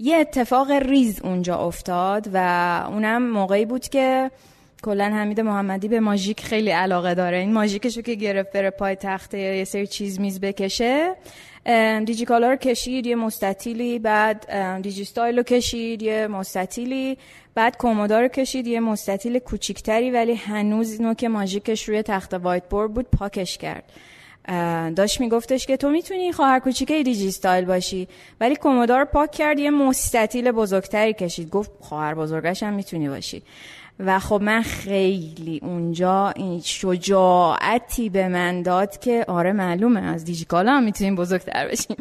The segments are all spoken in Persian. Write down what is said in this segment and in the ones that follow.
یه اتفاق ریز اونجا افتاد و اونم موقعی بود که کلا حمید محمدی به ماژیک خیلی علاقه داره. این ماژیکشو که گرفت بره پای تخته یه سری چیز میز بکشه دیجی کالا رو کشید یه مستطیلی بعد دیجی استایل رو کشید یه مستطیلی بعد کمدا رو کشید یه مستطیل کوچیکتری ولی هنوز نوک ماژیکش روی تخته وایت بورد بود پاکش کرد. داشت میگفتش که تو می‌تونی خواهر کوچیکه دیجی استایل باشی ولی کومودا رو پاک کرد یه مستطیل بزرگتری کشید. گفت خواهر بزرگش هم می‌تونی باشی. و خب من خیلی اونجا این شجاعتی به من داد که آره معلومه از دیجیکالا هم می‌تونیم بزرگتر بشیم.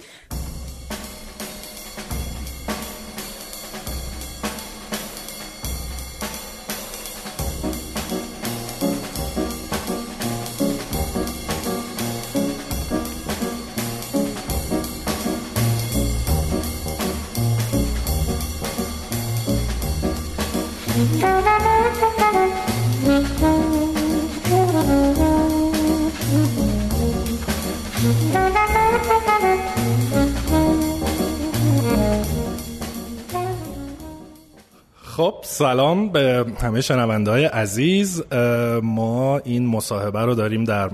خب سلام به همه شنونده های عزیز ما این مصاحبه رو داریم در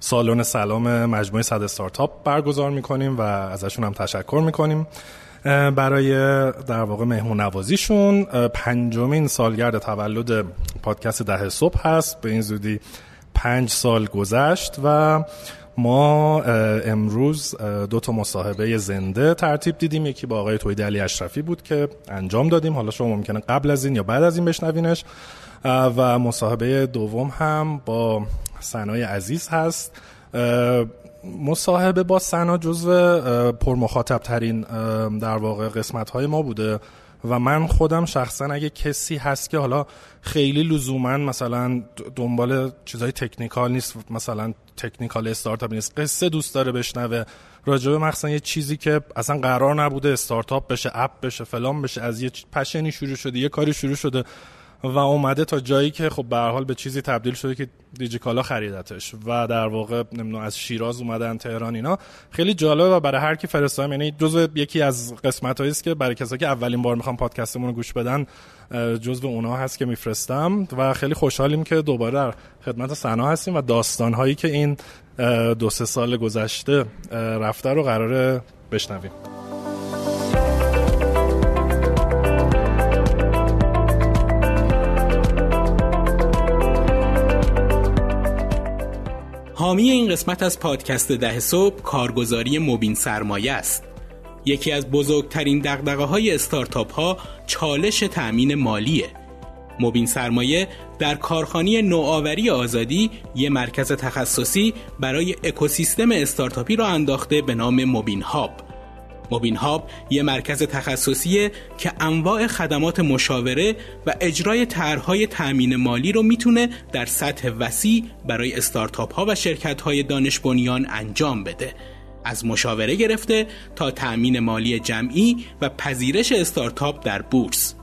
سالن سلام مجموعه صد استارتاپ برگزار می‌کنیم و ازشون هم تشکر می‌کنیم. برای در واقع مهمون نوازیشون پنجمین سالگرد تولد پادکست ده صبح هست. به این زودی پنج سال گذشت و ما امروز دو تا مصاحبه زنده ترتیب دیدیم. یکی با آقای توید علی اشرفی بود که انجام دادیم. حالا شما ممکنه قبل از این یا بعد از این بشنوینش. و مصاحبه دوم هم با سنای عزیز هست. مصاحبه با سنا جزو پرمخاطب ترین در واقع قسمت های ما بوده. و من خودم شخصا اگه کسی هست که حالا خیلی لزوما مثلا دنبال چیزای تکنیکال نیست مثلا تکنیکال استارتاپ نیست قصه دوست داره بشنوه راجبه مثلا یه چیزی که اصلا قرار نبوده استارتاپ بشه اپ بشه فلان بشه از یه پشنی شروع شده یه کاری شروع شده. و اومده تا جایی که خب به حال به چیزی تبدیل شده که دیجیکالا خریدتش و در واقع نمی‌دونم از شیراز اومدن تهران اینا. خیلی جالبه و برای هر کی فرستادم یعنی جزء یکی از قسمت است که برای کسایی که اولین بار می‌خوام پادکستمون رو گوش بدن جزء اونا هست که میفرستم و خیلی خوشحالیم که دوباره در خدمت سنا هستیم و داستان هایی که این دو سه سال گذشته رفته رو قراره بشنویم. حامی این قسمت از پادکست ده صبح کارگزاری مبین سرمایه است. یکی از بزرگترین دقدقه های استارتاپ ها چالش تأمین مالیه. مبین سرمایه در کارخانی نوآوری آزادی یه مرکز تخصصی برای اکوسیستم استارتاپی را انداخته به نام مبین هاب. موبین هاب یه مرکز تخصصیه که انواع خدمات مشاوره و اجرای طرحهای تأمین مالی رو می‌تونه در سطح وسیع برای استارتاپ ها و شرکت های دانش بنیان انجام بده. از مشاوره گرفته تا تأمین مالی جمعی و پذیرش استارتاپ در بورس.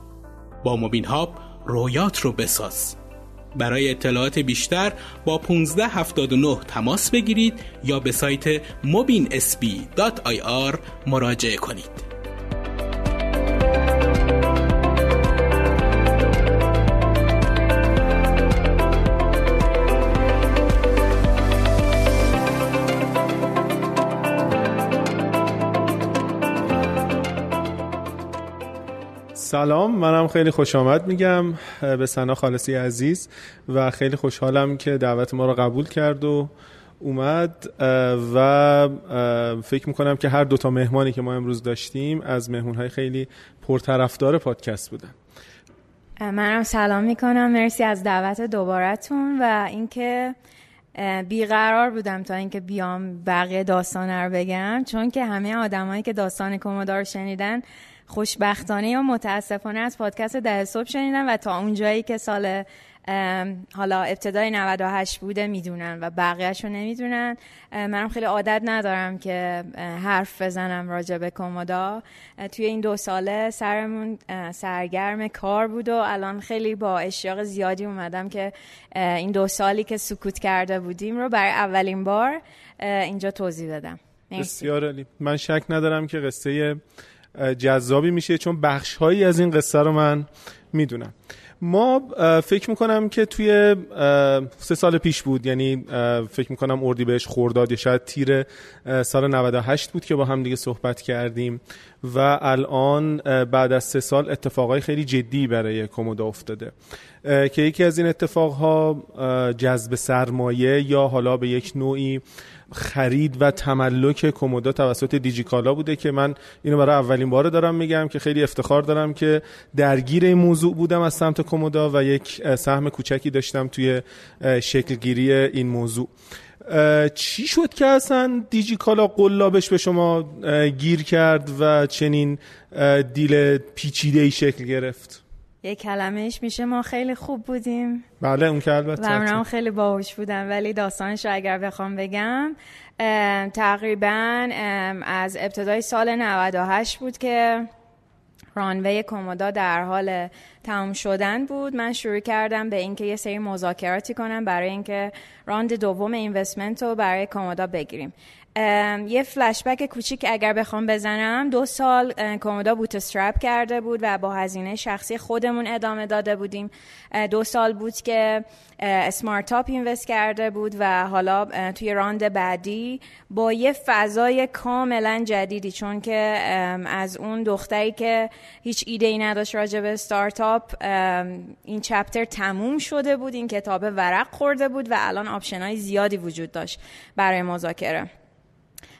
با موبین هاب رویات رو بساز. برای اطلاعات بیشتر با 1579 تماس بگیرید یا به سایت mobinsb.ir مراجعه کنید. سلام منم خیلی خوش آمد میگم به سنا خالصی عزیز و خیلی خوشحالم که دعوت ما رو قبول کرد و اومد و فکر می‌کنم که هر دوتا مهمانی که ما امروز داشتیم از مهمونهای خیلی پرطرفدار پادکست بودن. منم سلام می‌کنم. مرسی از دعوت دوبارتون و اینکه بیقرار بودم تا اینکه بیام بقیه داستان رو بگم. چون که همه آدمایی که داستان کومودار شنیدن خوشبختانه یا متاسفانه از پادکست ده صبح شنیدم و تا اونجایی که سال حالا ابتدای 98 بوده می‌دونن و بقیهش رو نمی‌دونن منم خیلی عادت ندارم که حرف بزنم راجع به کمودا توی این دو ساله سرمون سرگرم کار بود و الان خیلی با اشتیاق زیادی اومدم که این دو سالی که سکوت کرده بودیم رو برای اولین بار اینجا توضیح بدم. بسیار علی من شک ندارم که قصه جذابی میشه چون بخش هایی از این قصه رو من می‌دونم. ما فکر می‌کنم که توی سه سال پیش بود یعنی فکر می‌کنم اردی بهش خورداد یا شاید تیر سال 98 بود که با هم دیگه صحبت کردیم و الان بعد از سه سال اتفاقای خیلی جدی برای کومودا افتاده. که یکی از این اتفاقها جذب سرمایه یا حالا به یک نوعی خرید و تملک کومودا توسط دیجیکالا بوده که من اینو برای اولین بار دارم میگم که خیلی افتخار دارم که درگیر این موضوع بودم از سمت کومودا و یک سهم کوچکی داشتم توی شکلگیری این موضوع. چی شد که اصلا دیجیکالا قلابش به شما گیر کرد و چنین دیل پیچیده ای شکل گرفت؟ یه کلمهش میشه ما خیلی خوب بودیم. بله اون که البته. و خیلی باهوش بودم ولی داستانش رو اگر بخوام بگم تقریبا از ابتدای سال 98 بود که رانوی کومودا در حال تمام شدن بود. من شروع کردم به اینکه یه سری مذاکراتی کنم برای اینکه راند دوم اینوستمنت رو برای کومودا بگیریم. یه فلشبک کوچیک اگر بخوام بزنم دو سال کومودا بوت استرپ کرده بود و با هزینه شخصی خودمون ادامه داده بودیم. دو سال بود که اسمارتاپ invest کرده بود و حالا توی راند بعدی با یه فضای کاملا جدیدی چون که از اون دختری که هیچ ایده ای نداشت راجع به استارتاپ این chapter تموم شده بود این کتاب ورق خورده بود و الان option های زیادی وجود داشت برای مذاکره.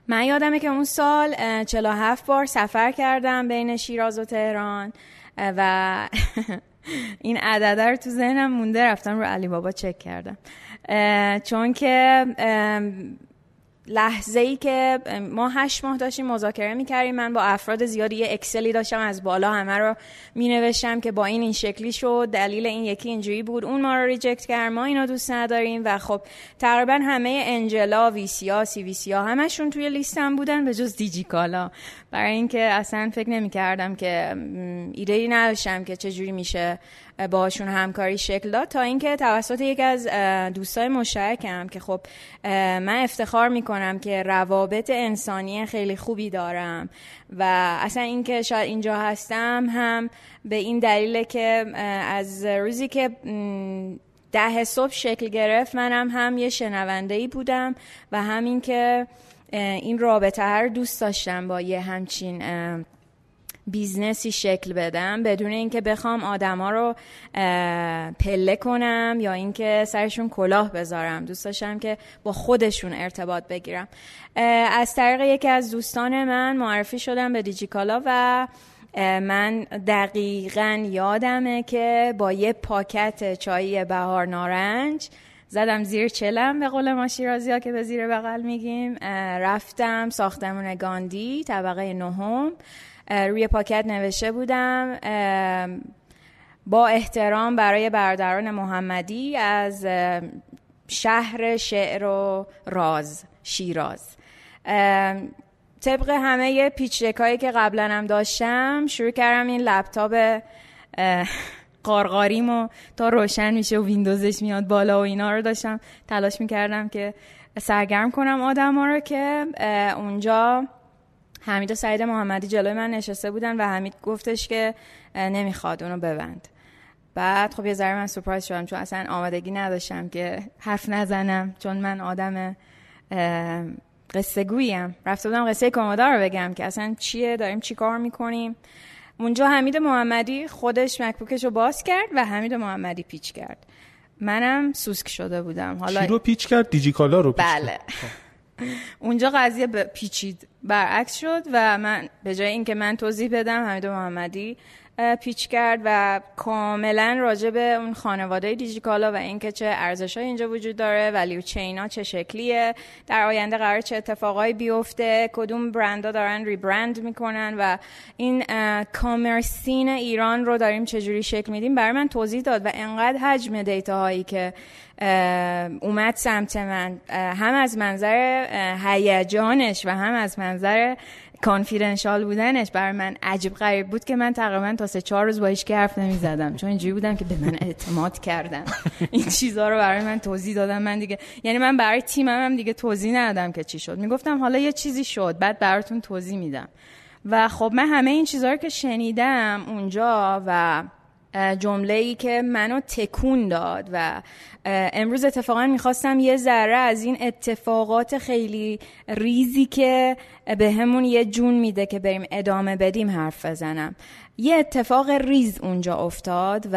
من یادمه که اون سال 47 بار سفر کردم بین شیراز و تهران و این عدده رو تو ذهنم مونده رفتم رو علی بابا چک کردم. چون که لحظه ای که ما هشت ماه داشتیم مذاکره می‌کردیم. من با افراد زیادی یه Excel ی داشتم از بالا همه رو می نوشتم که با این این شکلی شد. دلیل این یکی اینجوری بود. اون ما رو reject کرد. ما اینو دوست نداریم و خب تقریبا همه انجلا ویسیا سی ویسیا همشون توی لیستم بودن به جز دیجیکالا برای اینکه اصلا فکر نمی کردم که ایده ای نداشتم که چجوری میشه باشون همکاری شکل داد. تا اینکه توسط یک از دوستای مشترکم که خب من افتخار می‌کنم که روابط انسانی خیلی خوبی دارم و اصلا اینکه شاید اینجا هستم هم به این دلیل که از روزی که ده صبح شکل گرفت منم هم یه شنونده ای بودم و همین که این رابطه رو دوست داشتم با یه همچین business ی شکل بدم. بدون اینکه بخوام آدما رو پله کنم یا اینکه سرشون کلاه بذارم. دوست داشتم که با خودشون ارتباط بگیرم. از طریق یکی از دوستان من معرفی شدم به دیجیکالا و من دقیقا یادمه که با یه پاکت چایی بهار نارنج زدم زیر چلم به قول ما شیرازی ها که به زیر بغل میگیم. رفتم ساختمون گاندی طبقه نهم. روی پاکت نوشته بودم با احترام برای برادران محمدی از شهر شعر و راز شیراز. طبق همه پیچ هایی که قبلا هم داشتم شروع کردم این لپتاپ قارقاریمو تا روشن میشه و ویندوزش میاد بالا و اینا رو داشتم تلاش می‌کردم که سرگرم کنم آدم ها رو که اونجا حمید و سعید محمدی جلوی من نشسته بودن و حمید گفتش که نمی‌خواد اونو ببند. بعد خب یه ذره من سپرایز شدم چون اصلا آمادگی نداشتم که حرف نزنم چون من آدم قصه گوییم رفته بودم قصه کامادا رو بگم که اصلا چیه داریم چی کار می‌کنیم. اونجا حمید محمدی خودش مکبوکش رو باز کرد و حمید محمدی پیچ کرد. منم سوسک شده بودم. حالا چی رو پیچ کرد؟ دیجیکالا رو پیچ بله. اونجا قضیه پیچید. برعکس شد و من به جای اینکه من توضیح بدم حمید محمدی پیچ کرد و کاملا راجع به اون خانواده دیجیکالا و اینکه چه ارزش اینجا وجود داره ولیو چینا چه شکلیه. در آینده قرار چه اتفاقایی بیفته کدوم برندها دارن ریبرند می‌کنن و این کامرسین ایران رو داریم چجوری شکل میدیم؟ برای من توضیح داد و انقدر حجم دیتا هایی که اومد سمت من. هم از منظر هیجانش و هم از منظر کانفیدنشال بودنش برای من عجیب غریب بود که من تقریبا تا سه چهار روز با هیچ حرف نمی زدم چون اینجوری بودم که به من اعتماد کردن. این چیزها رو برای من توضیح دادم من دیگه یعنی من برای تیمم هم دیگه توضیح ندادم که چی شد. می‌گفتم حالا یه چیزی شد. بعد براتون توضیح میدم. و خب من همه این چیزها رو که شنیدم اونجا و جمله ای که منو تکون داد و امروز اتفاقا می‌خواستم یه ذره از این اتفاقات خیلی ریزی که به همون یه جون میده که بریم ادامه بدیم حرف بزنم. یه اتفاق ریز اونجا افتاد و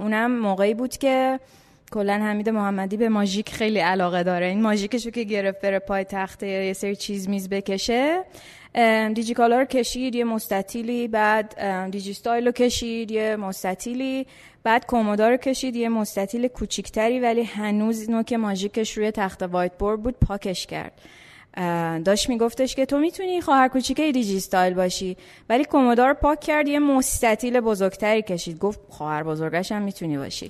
اونم موقعی بود که کلا حمید محمدی به ماژیک خیلی علاقه داره. این ماژیکشو که گرفت بره پای تخته یه سری چیز میز بکشه. دیجی کالا رو کشید یه مستطیلی بعد دیجی استایل رو کشید یه مستطیلی بعد کمدا رو کشید یه مستطیل کوچیکتری ولی هنوز نوک ماژیکش روی تخته وایت بورد بود پاکش کرد. داشت میگفتش که تو می‌تونی خواهر کوچیکه دیجی استایل باشی ولی کمدا رو پاک کرد یه مستطیل بزرگتری کشید. گفت خواهر بزرگش هم می‌تونی باشی.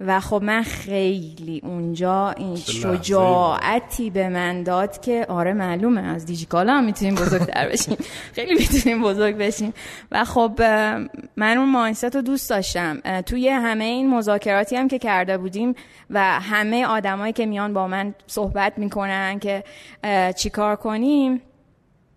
و خب من خیلی اونجا این شجاعتی به من داد که آره معلومه از دیجیکالا هم می‌تونیم بزرگتر بشیم. خیلی می‌تونیم بزرگ بشیم. و خب من اون ماینست رو دوست داشتم. توی همه این مذاکراتی هم که کرده بودیم و همه آدمایی که میان با من صحبت می‌کنن که چیکار کنیم؟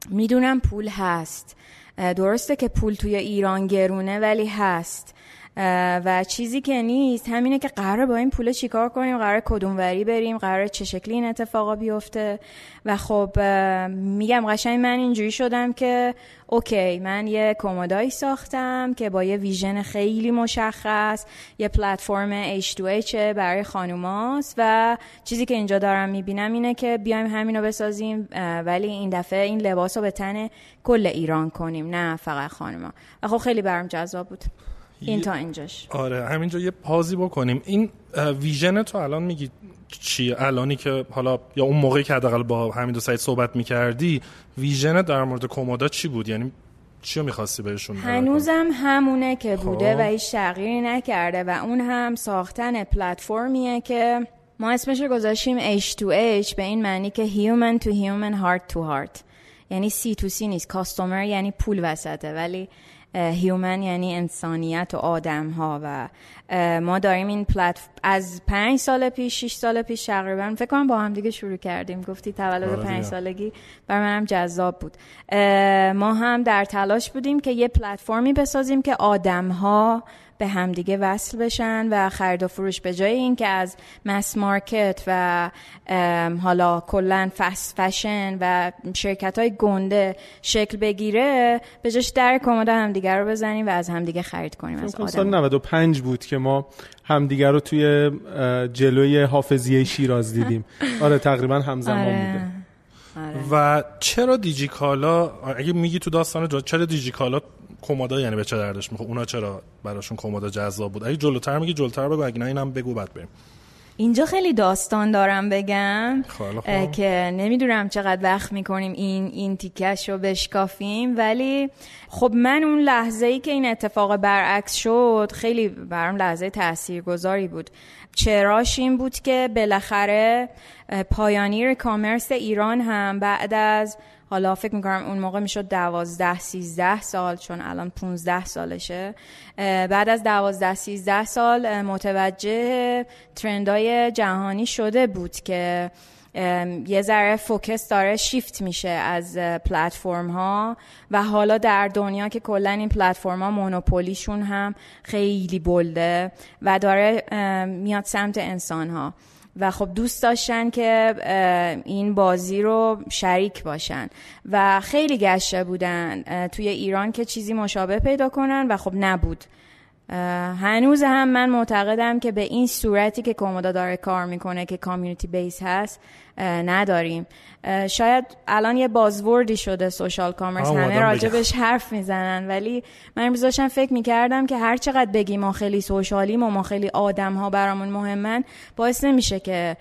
می‌دونم پول هست. درسته که پول توی ایران گرونه ولی هست. و چیزی که نیست همینه که قرار با این پول چیکار کنیم؟ قرار کدوموری بریم؟ قرار چه شکلی این اتفاقا بیفته؟ و خب میگم قشنگ من اینجوری شدم که اوکی من یه کومودایی ساختم که با یه ویژن خیلی مشخص یه پلتفرم H2H برای خانوماست و چیزی که اینجا دارم می‌بینم اینه که بیایم همینو بسازیم ولی این دفعه این لباس رو به تن کل ایران کنیم نه فقط خانوما. و خب خیلی برام جذاب بود. این تا اینجاش. آره همینجا یه پازی بکنیم. این ویژن تو الان میگی چی الانی که حالا یا اون موقعی که حداقل با همین دو سایت صحبت می‌کردی ویژن در مورد کومودا چی بود؟ یعنی چی رو می‌خواستی بهشون هنوزم همونه که بوده خب. و هیچ تغییری نکرده و اون هم ساختن پلتفرمیه که ما اسمش رو گذاشتیم H2H به این معنی که human to human heart to heart. یعنی C to C نیست. کاستومر یعنی پول وسطه. ولی هیومن یعنی انسانیت و آدم ها و ما داریم این پلتف از پنج سال پیش شش سال پیش تقریبا فکر کنم با هم دیگه شروع کردیم. گفتی تولد آره پنج سالگی. بر منم جذاب بود. ما هم در تلاش بودیم که یه پلتفرمی بسازیم که آدم ها به همدیگه وصل بشن و خرید و فروش به جای اینکه از مس مارکت و حالا کلا فست فشن و شرکت های گنده شکل بگیره به جاش در کمد همدیگه رو بزنیم و از همدیگه خرید کنیم از آدم سال 95 بود که ما همدیگه رو توی جلوی حافظیه شیراز دیدیم. آره تقریبا همزمان آره. بوده. آره. و چرا دیجیکالا اگه میگی تو داستان جا چرا دیجیکالا کمودا یعنی به چه دردش می‌خواد اونا چرا براشون کمودا جذاب بود؟ اگه جلوتر میگی جلوتر بگو اگه نه اینم بگو بعد بریم. اینجا خیلی داستان دارم بگم که نمی‌دونم چقدر وقت می‌کنیم این این تیکش رو بشکافیم ولی خب من اون لحظه ای که این اتفاق برعکس شد خیلی برام لحظه تاثیرگذاری بود. چراش این بود که بالاخره پایانیر کامرس ایران هم بعد از حالا فکر می‌کنم اون موقع می‌شد دوازده سیزده سال چون الان پونزده سالشه. بعد از دوازده سیزده سال متوجه ترندای جهانی شده بود که یه ذره فوکس داره شیفت میشه از پلتفرم ها و حالا در دنیا که کلا این پلتفرم ها مونوپولیشون هم خیلی بلده و داره میاد سمت انسان ها و خب دوست داشتن که این بازی رو شریک باشن و خیلی گشته بودن توی ایران که چیزی مشابه پیدا کنن و خب نبود. هنوز هم من معتقدم که به این صورتی که کومودا داره کار می‌کنه که کامیونیتی بیس هست نداریم. شاید الان یه بازوردی شده سوشال کامرس. همه راجبش حرف می‌زنن. ولی من امروز داشتم فکر می‌کردم که هر چقدر بگیم ما خیلی سوشالیم و ما خیلی آدم ها برامون مهمن باعث نمیشه که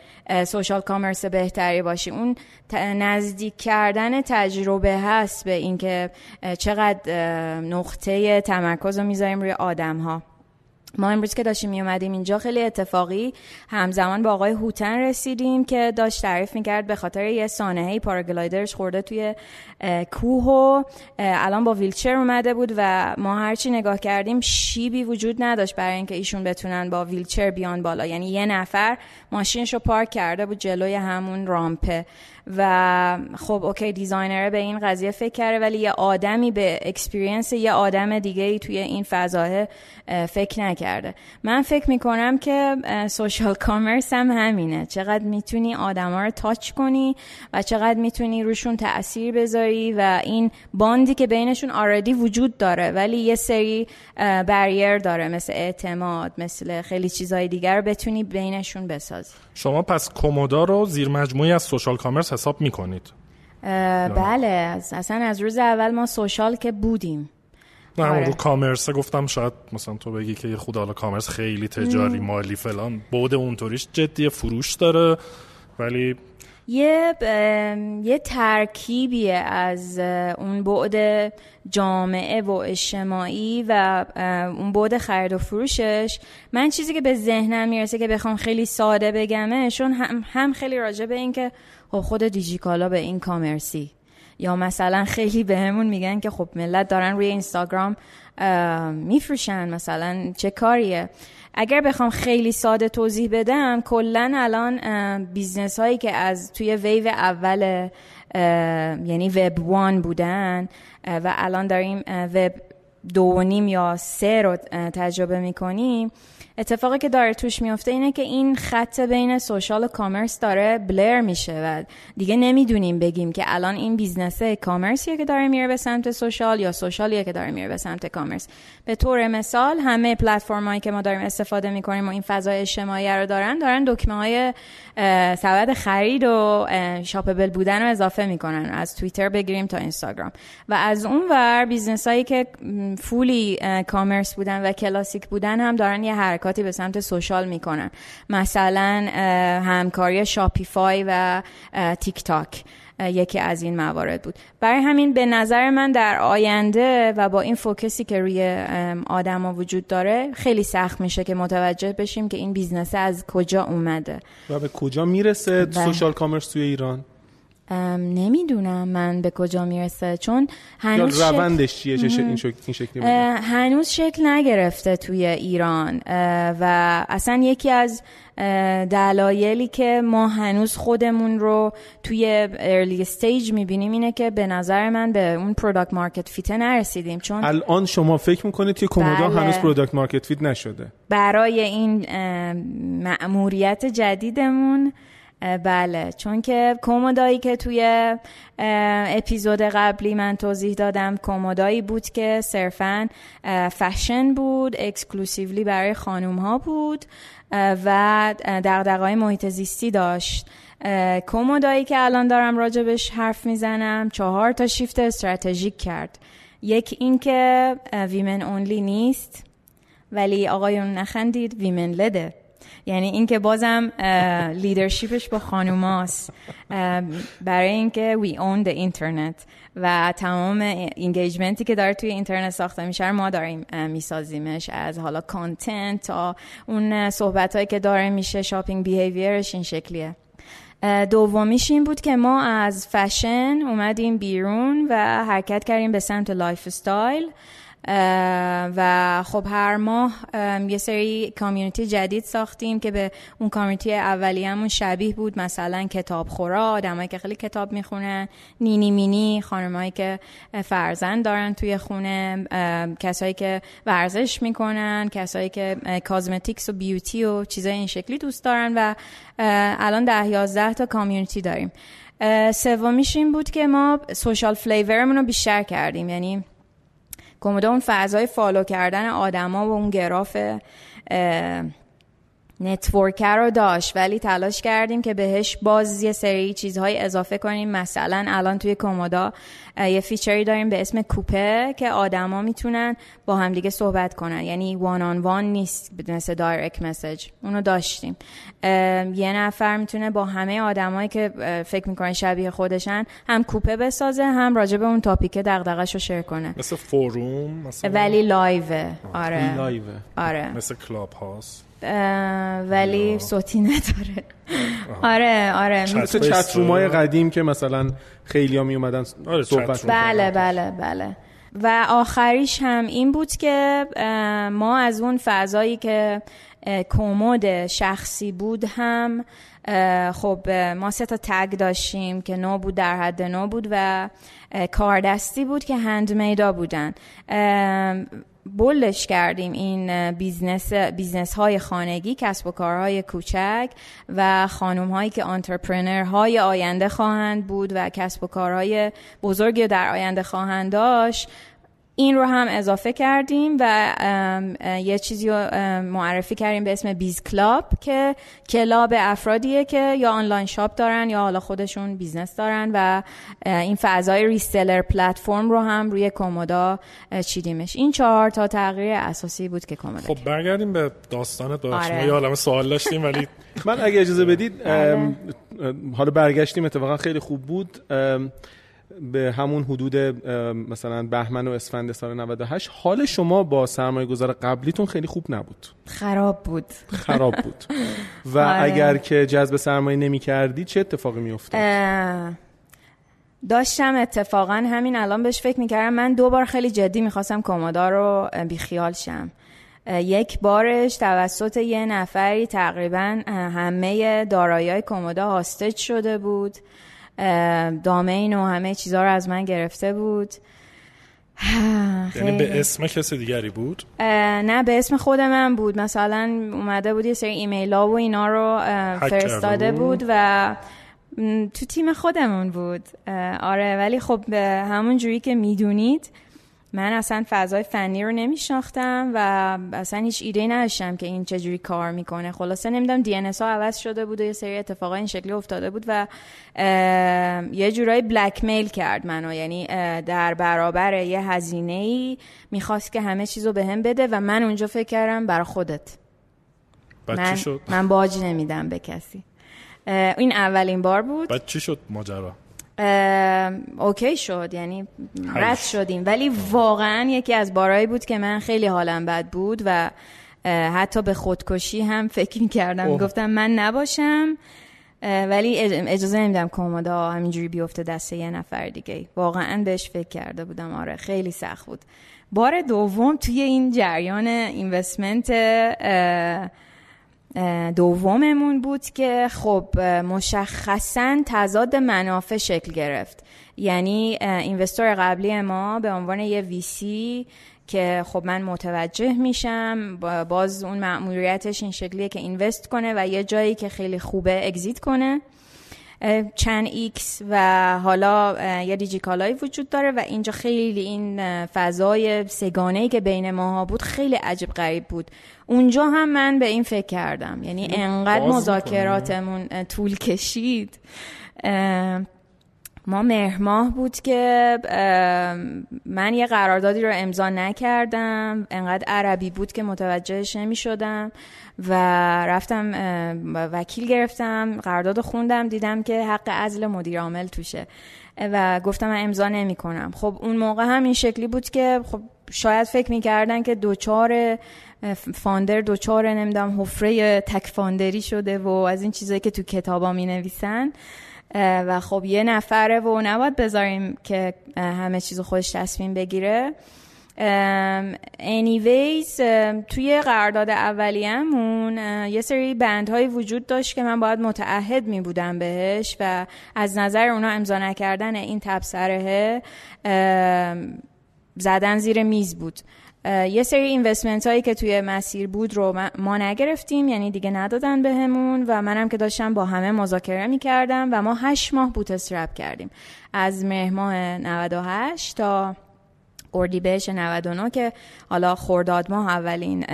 سوشال کامرس بهتری باشی اون نزدیک کردن تجربه هست به اینکه چقدر نقطه تمرکز رو می‌ذاریم روی آدم ها ما امروز که داشتیم اومدیم اینجا خیلی اتفاقی همزمان با آقای هوتن رسیدیم که داشت تعریف می‌کرد به خاطر یه سانحه پاراگلایدرش خورده توی کوه و الان با ویلچر اومده بود و ما هرچی نگاه کردیم شیبی وجود نداشت برای اینکه ایشون بتونن با ویلچر بیان بالا. یعنی یه نفر ماشینش رو پارک کرده بود جلوی همون رامپه. و خب OK designer ه به این قضیه فکر کرده ولی یه آدمی به experience یه آدم دیگه ای توی این فضا فکر نکرده. من فکر می‌کنم که سوشال کامرس هم همینه. چقدر می‌تونی آدما رو تاچ کنی و چقدر می‌تونی روشون تاثیر بذاری و این باندی که بینشون آردی وجود داره ولی یه سری بریر داره مثل اعتماد مثل خیلی چیزهای دیگر رو بتونی بینشون بسازی. شما پس کومودا رو زیر مجموعی از سوشال کامرس حساب می‌کنید. بله اصلا از روز اول ما سوشال که بودیم. نه آره. رو کامرس گفتم شاید مثلا تو بگی که خود حالا کامرس خیلی تجاری مالی فلان بود اونطوریش جدی فروش داره ولی یه یه ترکیبیه از اون بعد جامعه و اجتماعی و اون بعد خرید و فروشش. من چیزی که به ذهنم می‌رسه که بخوام خیلی ساده بگمه چون هم, هم خیلی راجع به این که خب خود دیجیکالا به این کامرسی. یا مثلا خیلی بهمون میگن که خب ملت دارن روی اینستاگرام میفروشن مثلا چه کاریه. اگر بخوام خیلی ساده توضیح بدم کلا الان business هایی که از توی ویو اول یعنی web one بودن و الان داریم وب دو و نیم یا سه رو تجربه می‌کنیم اتفاقی که داره توش میفته اینه که این خط بین social و commerce داره blur میشه و دیگه نمی‌دونیم بگیم که الان این business commerce یه که داره میره به سمت social یا social یه که داره میره به سمت commerce. به طور مثال همه پلتفرمایی که ما داریم استفاده می‌کنیم و این فضای اجتماعی رو دارن دارن دکمه های سبد خرید و shoppable بودن رو اضافه می‌کنن از توییتر بگیریم تا اینستاگرام. و از اون ور business هایی که fully commerce بودن و کلاسیک بودن هم دارن یه حرکاتی به سمت social می‌کنن. مثلا همکاری Shopify و تیک تاک. یکی از این موارد بود. برای همین به نظر من در آینده و با این focus ی که روی آدما وجود داره خیلی سخت میشه که متوجه بشیم که این business از کجا اومده. و به کجا می‌رسه social commerce توی ایران؟ نمی‌دونم من به کجا می‌رسه چون هنوز روندش چیه؟ این, شکلی هنوز شکل نگرفته توی ایران. و اصلا یکی از دلایلی که ما هنوز خودمون رو توی early stage می‌بینیم اینه که به نظر من به اون product market fit نرسیدیم چون الان شما فکر می‌کنید که کومودا بله. هنوز product market fit نشده برای این مأموریت جدیدمون بله. چون که کومودایی که توی اپیزود قبلی من توضیح دادم کومودایی بود که صرفا فشن بود اکسکلوسیولی برای خانوم ها بود و دقدقای محیط زیستی داشت. کومودایی که الان دارم راجبش حرف می‌زنم چهار تا شیفت استراتژیک کرد. یک این که ویمن اونلی نیست ولی آقایون نخندید ویمن لده یعنی اینکه بازم leadership ش با خانوماست. برای اینکه we own the internet و تمام engagement ی که داره توی اینترنت ساخته میشه ما داریم میسازیمش. از حالا content تا اون صحبت هایی که داره میشه shopping behavior ش این شکلیه. دومیش این بود که ما از فشن اومدیم بیرون و حرکت کردیم به سمت lifestyle و خب هر ماه یه سری کامیونیتی جدید ساختیم که به اون کامیونیتی اولیه‌مون شبیه بود. مثلا کتاب خورا آدمایی که خیلی کتاب می‌خونن نینی مینی خانمایی که فرزند دارن توی خونه کسایی که ورزش می‌کنن کسایی که کازمتیکس و بیوتی و چیزای این شکلی دوست دارن و الان ده یازده تا کامیونیتی داریم. سومیش این بود که ما سوشال فلیورمون رو بیشتر کردیم. یعنی کمودا اون فضای follow کردن آدما و اون graph network رو داشت ولی تلاش کردیم که بهش باز یه سری چیزهای اضافه کنیم. مثلا الان توی کومودا یه feature ی داریم به اسم کوپه که آدما می‌تونن با همدیگه صحبت کنن. یعنی one on one نیست مثل direct message اونو داشتیم. یه نفر می‌تونه با همه آدمایی که فکر می‌کنن شبیه خودشن هم کوپه بسازه هم راجع به اون topic دغدغه‌شو share کنه. مثل فوروم مثلا ولی لایوه. آره. لایوه. آره. مثل کلاب هاست. ولی صوتی نداره. آره آره. مثل چت رومای قدیم که مثلا خیلی ها می اومدن آره صحبت بله بله بله. و آخریش هم این بود که ما از اون فضایی که کومود شخصی بود هم خب ما سه تا تگ داشتیم که نو بود در حد نو بود و کاردستی بود که handmade ا بودن. bold ش کردیم این business, business های خانگی کسب و کارهای کوچک و خانم هایی که entrepreneur های آینده خواهند بود و کسب و کارهای بزرگی در آینده خواهند داشت. این رو هم اضافه کردیم و یه چیزی رو معرفی کردیم به اسم biz club که club افرادیه که یا online shop دارن یا حالا خودشون business دارن و این فضای ریسلر پلتفرم رو هم روی کومودا چیدیمش این چهار تا تغییر اساسی بود که کومودا خب برگردیم به داستانت ببخشید آره. ما یه سوال داشتیم ولی من اگه اجازه بدید بله. حالا برگشتیم اتفاقا خیلی خوب بود به همون حدود مثلا بهمن و اسفند سال 98 حال شما با سرمایه گذار قبلیتون خیلی خوب نبود. خراب بود. خراب بود. و آره. اگر که جذب سرمایه نمی کردی چه اتفاقی می افتاد؟ داشتم اتفاقا همین الان بهش فکر می‌کردم. من دو بار خیلی جدی می‌خواستم کمودا رو بیخیال شم. یک بارش توسط یه نفری تقریبا همه دارایی کمودا هاستج شده بود. دامین و همه چیزها رو از من گرفته بود. یعنی به اسم کسی دیگری بود؟ نه به اسم خود من بود. مثلا اومده بود یه سری ایمیل ها و اینا رو فرستاده بود؟ و تو تیم خودمون بود. آره ولی خب همون جوری که می‌دونید من اصلا فضای فنی رو نمیشناختم و اصلا هیچ ایده نداشتم که این چجوری کار می‌کنه. خلاصه نمی‌دونم دی ها عوض شده بود و یه سری اتفاقا این شکلی افتاده بود و یه جورایی بلک میل کرد منو. یعنی در برابر یه هزینه ای می‌خواست که همه چیزو به هم بده و من اونجا فکر کردم برای خودت. من, شد؟ من باج نمیدم به کسی. این اولین بار بود. بعد چی شد ماجرا؟ اوکی شد یعنی رد شدیم. ولی واقعا یکی از بارایی بود که من خیلی حالم بد بود و حتی به خودکشی هم فکر کردم گفتم من نباشم ولی اجازه نمیدم کمودا همینجوری بیفته دست یه نفر دیگه. واقعا بهش فکر کرده بودم. آره خیلی سخت بود. بار دوم توی این جریان investment دوممون بود که خب مشخصا تضاد منافع شکل گرفت. یعنی investor قبلی ما به عنوان یه ویسی که خب من متوجه میشم باز اون مأموریتش این شکلیه که invest کنه و یه جایی که خیلی خوبه exit کنه. چند X و حالا یه دیجیکالایی وجود داره و اینجا خیلی این فضای سگانه که بین ماها بود خیلی عجیب غریب بود. اونجا هم من به این فکر کردم. یعنی انقدر مذاکراتمون طول کشید. ما مهر بود که من یه قراردادی رو امضا نکردم. انقدر عربی بود که متوجهش نمی شدم و رفتم وکیل گرفتم قرارداد خوندم دیدم که حق عزل مدیر عامل توشه. و گفتم من امضا نمی کنم خب اون موقع هم این شکلی بود که خب شاید فکر می‌کردن که دوچار فاندر دوچار نمی‌دونم حفره تک فاندری شده و از این چیزایی که تو کتابا می نویسن و خب یه نفره و نباید بذاریم که همه چیز خودش تصمیم بگیره. anyways توی قرارداد اولیه‌مون یه سری بندهایی وجود داشت که من باید متعهد می بودم بهش و از نظر اونا امضا نکردن این تبصره زدن زیر میز بود. یه سری اینوستمنت هایی که توی مسیر بود رو ما نگرفتیم یعنی دیگه ندادن بهمون و منم که داشتم با همه مذاکره می کردم و ما هشت ماه بوت استرپ کردیم. از مهر ماه 98 تا اردیبهشت 99 که حالا خورداد ماه اولین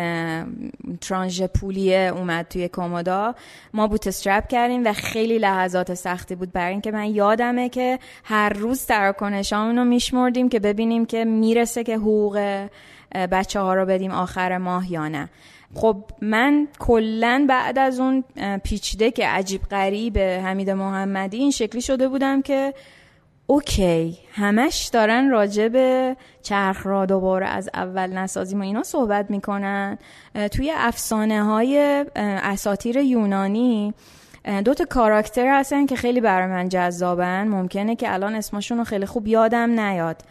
ترانژ پولی اومد توی کومودا ما بوت استرپ کردیم و خیلی لحظات سختی بود. برای اینکه من یادمه که هر روز تراکنشامون رو میشمردیم که ببینیم که می‌رسه که حقوق بچه ها رو بدیم آخر ماه یا نه. خب من کلا بعد از اون پیچیده که عجیب غریب حمید محمدی این شکلی شده بودم که اوکی همش دارن راجع به چرخ را دوباره از اول نسازیم و اینا صحبت می‌کنن. توی افسانه های اساتیر یونانی دو تا کاراکتر هستن که خیلی برای من جذابن. ممکنه که الان اسمشون رو خیلی خوب یادم نیاد.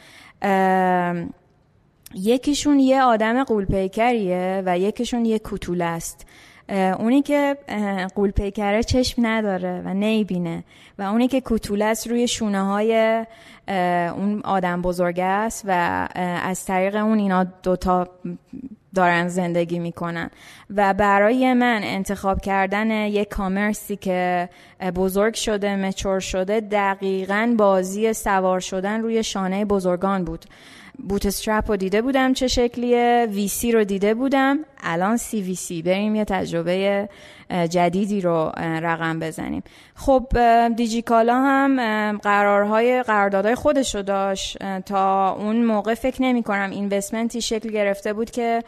یکیشون یه آدم قولپیکریه و یکیشون یه کتول است. اونی که قول پیکره چشم نداره و نیبینه و اونی که کتولس روی شونه های اون آدم بزرگ است و از طریق اون اینا دوتا دارن زندگی می‌کنن. و برای من انتخاب کردن یک کامرسی که بزرگ شده مچور شده دقیقا بازی سوار شدن روی شانه بزرگان بود. بوت استرپ رو دیده بودم چه شکلیه وی سی رو دیده بودم. الان سی وی سی. بریم یه تجربه جدیدی رو رقم بزنیم. خب دیجیکالا هم قرارهای قراردادهای خودش رو داشت تا اون موقع فکر نمی کنم اینوستمنتی شکل گرفته بود که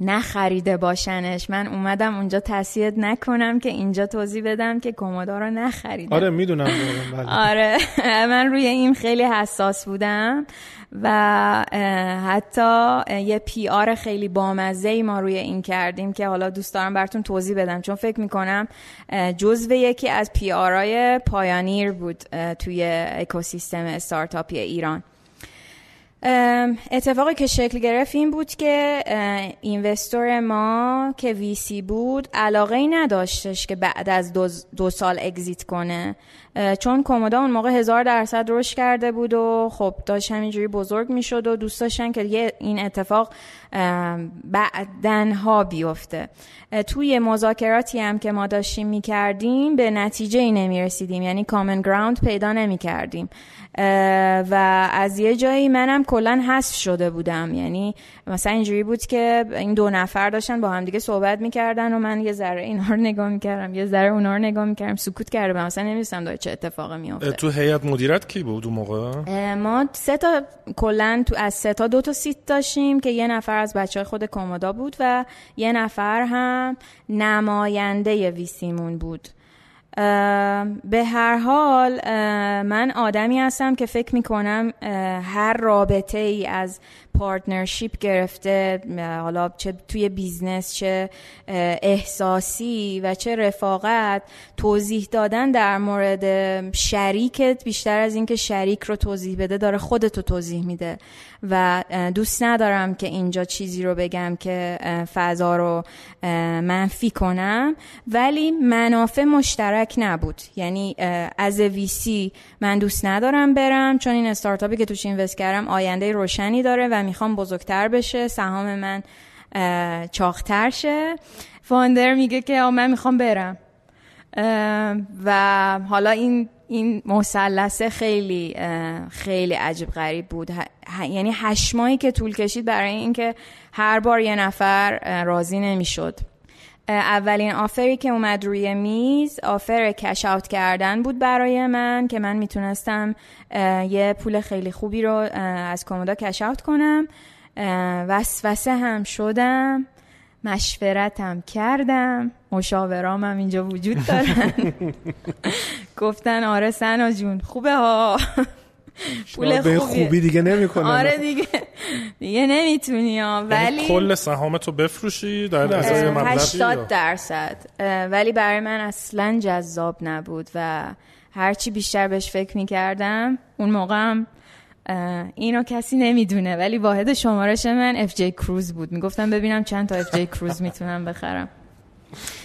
نخریده باشنش. من اومدم اونجا تأیید نکنم که اینجا توضیح بدم که کومودا رو نخریدن آره می‌دونم بله. آره. من روی این خیلی حساس بودم و حتی یه PR خیلی بامزه ای ما روی این کردیم که حالا دوست دارم براتون توضیح بدم. چون فکر می‌کنم جزو یکی از PR ای pioneer بود توی اکوسیستم استارتاپی ایران. اتفاقی که شکل گرفت این بود که اینوستور ما که ویسی بود علاقه ای نداشتش که بعد از دو, دو سال اگزیت کنه. چون کومودا اون موقع هزار درصد رشد کرده بود و خب داشت همینجوری بزرگ می‌شد و دوست داشتن که این اتفاق بعدنها بیفته. توی مذاکراتی هم که ما داشتیم می‌کردیم به نتیجه ای نمی رسیدیم یعنی کامن گراوند پیدا نمی کردیم و از یه جایی منم کلا حذف شده بودم. یعنی مثلا اینجوری بود که این دو نفر داشتن با هم دیگه صحبت می‌کردن و من یه ذره اینها رو نگاه می‌کردم یه ذره اونها رو نگاه می‌کردم سکوت کرده مثلا نمیستم چه اتفاقی میفته تو هیئت مدیرت کی بود اون موقع؟ ما سه تا کلا تو از سه تا دو تا سیت داشتیم که یه نفر از بچه خود کمودا بود و یه نفر هم نماینده ویسیمون بود. به هر حال من آدمی هستم که فکر می‌کنم هر رابطه ای از partnership گرفته حالا چه توی business چه احساسی و چه رفاقت توضیح دادن در مورد شریکت. بیشتر از اینکه شریک رو توضیح بده داره خودتو توضیح میده. و دوست ندارم که اینجا چیزی رو بگم که فضا رو منفی کنم. ولی منافع مشترک نبود. یعنی از ویسی من دوست ندارم برم چون این استارتاپی که توش اینوست کردم آینده روشنی داره و می‌خوام بزرگتر بشه سهام من چاختر شه. فاندر میگه که من می‌خوام برم. و حالا این این مثلثه خیلی خیلی عجیب غریب بود. یعنی هشت ماهی که طول کشید برای اینکه هر بار یه نفر راضی نمی‌شد. اولین آفری که اومد روی میز آفر کش اوت کردن بود برای من که من می‌تونستم یه پول خیلی خوبی رو از کمودا کش اوت کنم. وسوسه هم شدم مشورتم کردم مشاورام هم اینجا وجود دارن. گفتن آره سنا جون خوبه ها. پول خوبی. خوبی دیگه نمی‌کنه آره دیگه. دیگه نمی‌تونی ها. یعنی ولی کل سهامتو بفروشی در ازای مبلغی 80 درصد. ولی برای من اصلا جذاب نبود و هرچی بیشتر بهش فکر می‌کردم اون موقع هم اینو کسی نمی‌دونه. ولی واحد شمارش من FJ Cruiser بود. می‌گفتم ببینم چند تا FJ Cruiser می‌تونم بخرم.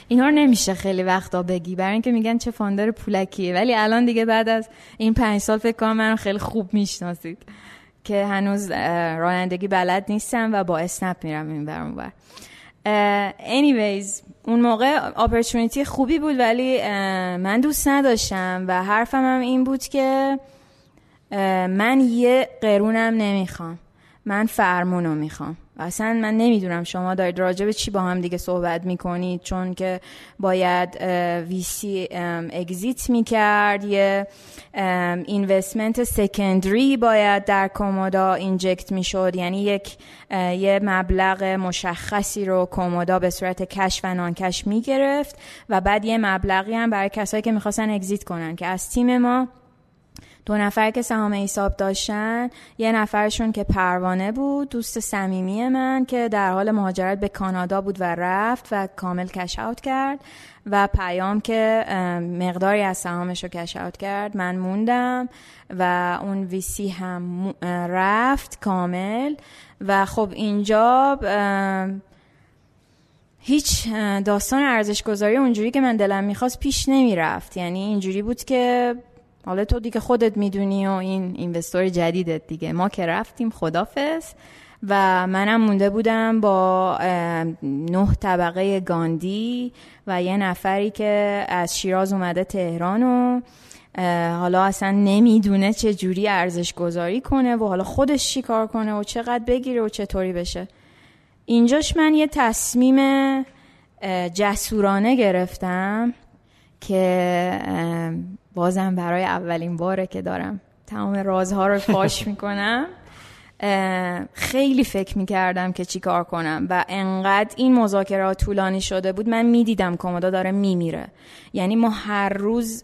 اینا رو نمیشه خیلی وقتا بگی. برای اینکه میگن چه founder پولکیه. ولی الان دیگه بعد از این پنج سال فکر کنم من خیلی خوب می‌شناسید که هنوز رانندگی بلد نیستم و با اسنپ میرم این برم بر anyways اون موقع اپورتونیتی خوبی بود ولی من دوست نداشتم و حرفم هم این بود که من یه قرونم نمی‌خوام. من فرمونو می‌خوام. اصلا من نمی‌دونم شما دارید راجع به چی با هم دیگه صحبت می‌کنید چون که باید ویسی اگزیت می‌کرد یه اینوستمنت سکندری باید در کومودا اینجکت می‌شد یعنی یک یه مبلغ مشخصی رو کومودا به صورت کش و نانکش می‌گرفت و بعد یه مبلغی هم برای کسایی که می‌خواستن اگزیت کنن که از تیم ما دو نفر که سهام حساب داشتن یه نفرشون که پروانه بود دوست صمیمی من که در حال مهاجرت به کانادا بود و رفت و کامل کش اوت کرد و پیام که مقداری از سهامش رو کش اوت کرد من موندم و اون ویسی هم رفت کامل و خب اینجا هیچ داستان ارزش گذاری اونجوری که من دلم می‌خواست پیش نمی‌رفت. یعنی اینجوری بود که حالا تو دیگه خودت می‌دونی و این اینوستور جدیدت دیگه. ما که رفتیم خدافز و منم مونده بودم با نه طبقه گاندی و یه نفری که از شیراز اومده تهران و حالا اصلا نمی‌دونه چه جوری ارزش گذاری کنه و حالا خودش چی کار کنه و چقدر بگیره و چطوری بشه. اینجاش من یه تصمیم جسورانه گرفتم که بازم برای اولین باره که دارم. تمام رازها رو فاش می‌کنم. خیلی فکر می‌کردم که چی کار کنم و انقدر این مذاکرات طولانی شده بود من می‌دیدم کمودا داره میمیره. یعنی ما هر روز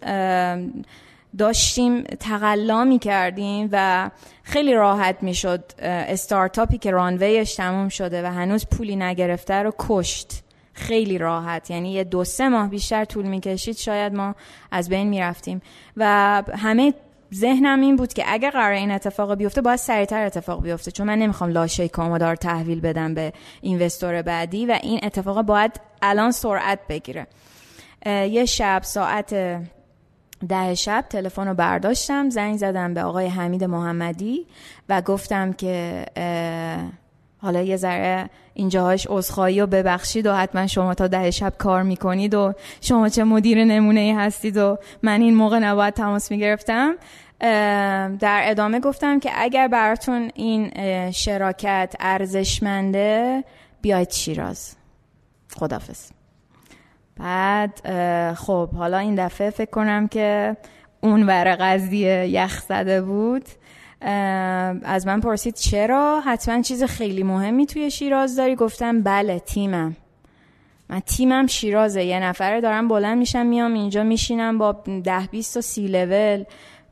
داشتیم تقلا می‌کردیم و خیلی راحت می‌شد استارتاپی که رانویش تموم شده و هنوز پولی نگرفته رو کشت. خیلی راحت. یعنی یه دو سه ماه بیشتر طول می‌کشید شاید ما از بین می‌رفتیم. و همه ذهنم این بود که اگر قرار این اتفاق بیفته باید سریعتر اتفاق بیفته چون من نمی‌خوام لاشه کامودار تحویل بدم به اینوستور بعدی و این اتفاق باید الان سرعت بگیره. یه شب ساعت ده شب تلفن رو برداشتم زنگ زدم به آقای حمید محمدی و گفتم که حالا یه ذره اینجاهاش عذرخواهی و ببخشید و حتما شما تا ده شب کار می‌کنید و شما چه مدیر نمونه ای هستید و من این موقع نباید تماس می‌گرفتم. در ادامه گفتم که اگر براتون این شراکت ارزشمنده بیاید شیراز. خدافز بعد خب حالا این دفعه فکر کنم که اون ور قضیه یخ زده بود. از من پرسید چرا؟ حتما چیز خیلی مهمی توی شیراز داری؟ گفتم بله تیمم. من تیمم شیرازه. یه نفره دارم بلند میشم میام اینجا میشینم با ده بیست و سی لول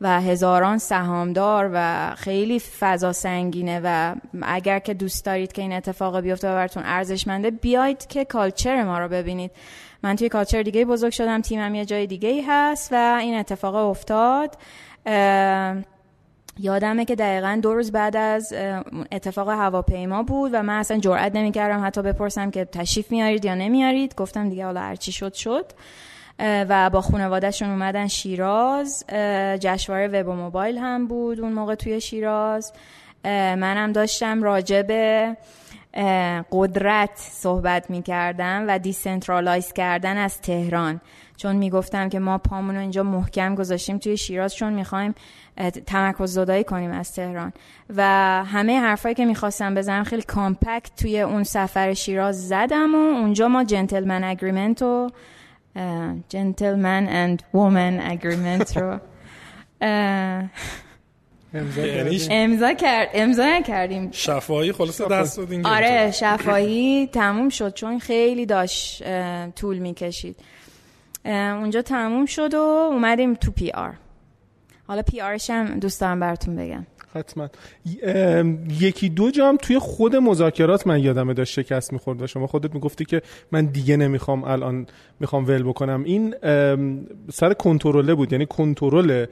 و هزاران سهامدار و خیلی فضا سنگینه و اگر که دوست دارید که این اتفاق بیفته و براتون ارزشمنده بیاید که کالچر ما رو ببینید. من توی کالچر دیگه بزرگ شدم تیمم یه جای دیگه هست و این اتفاق افتاد. یادمه که دقیقا دو روز بعد از اتفاق هواپیما بود و من اصلا جرئت نمی‌کردم حتی بپرسم که تشریف میارید یا نمیارید گفتم دیگه حالا هرچی شد شد. و با خانوادهشون اومدن شیراز. جشنواره وب و موبایل هم بود اون موقع توی شیراز. منم داشتم راجع به قدرت صحبت می کردم و decentralize کردن از تهران. چون می‌گفتم که ما پامون اینجا محکم گذاشتیم توی شیراز چون می‌خوایم تمرکز زدایی کنیم از تهران. و همه حرفایی که می‌خواستم بزنم خیلی compact توی اون سفر شیراز زدم و اونجا ما gentleman agreement و gentleman and woman agreement رو امضا کرد امضا نکردیم. شفاهی خلاص دست دادین آره شفاهی تموم شد چون خیلی داشت طول می‌کشید. اونجا تموم شد و اومدیم تو PR حالا PR ش هم دوست دارم براتون بگم. حتما. یکی دو جام توی خود مذاکرات من یادمه داشت شکست می‌خورد و شما خودت می‌گفتی که من دیگه نمی‌خوام الان می‌خوام ول بکنم. این سر کنترله بود. یعنی کنترل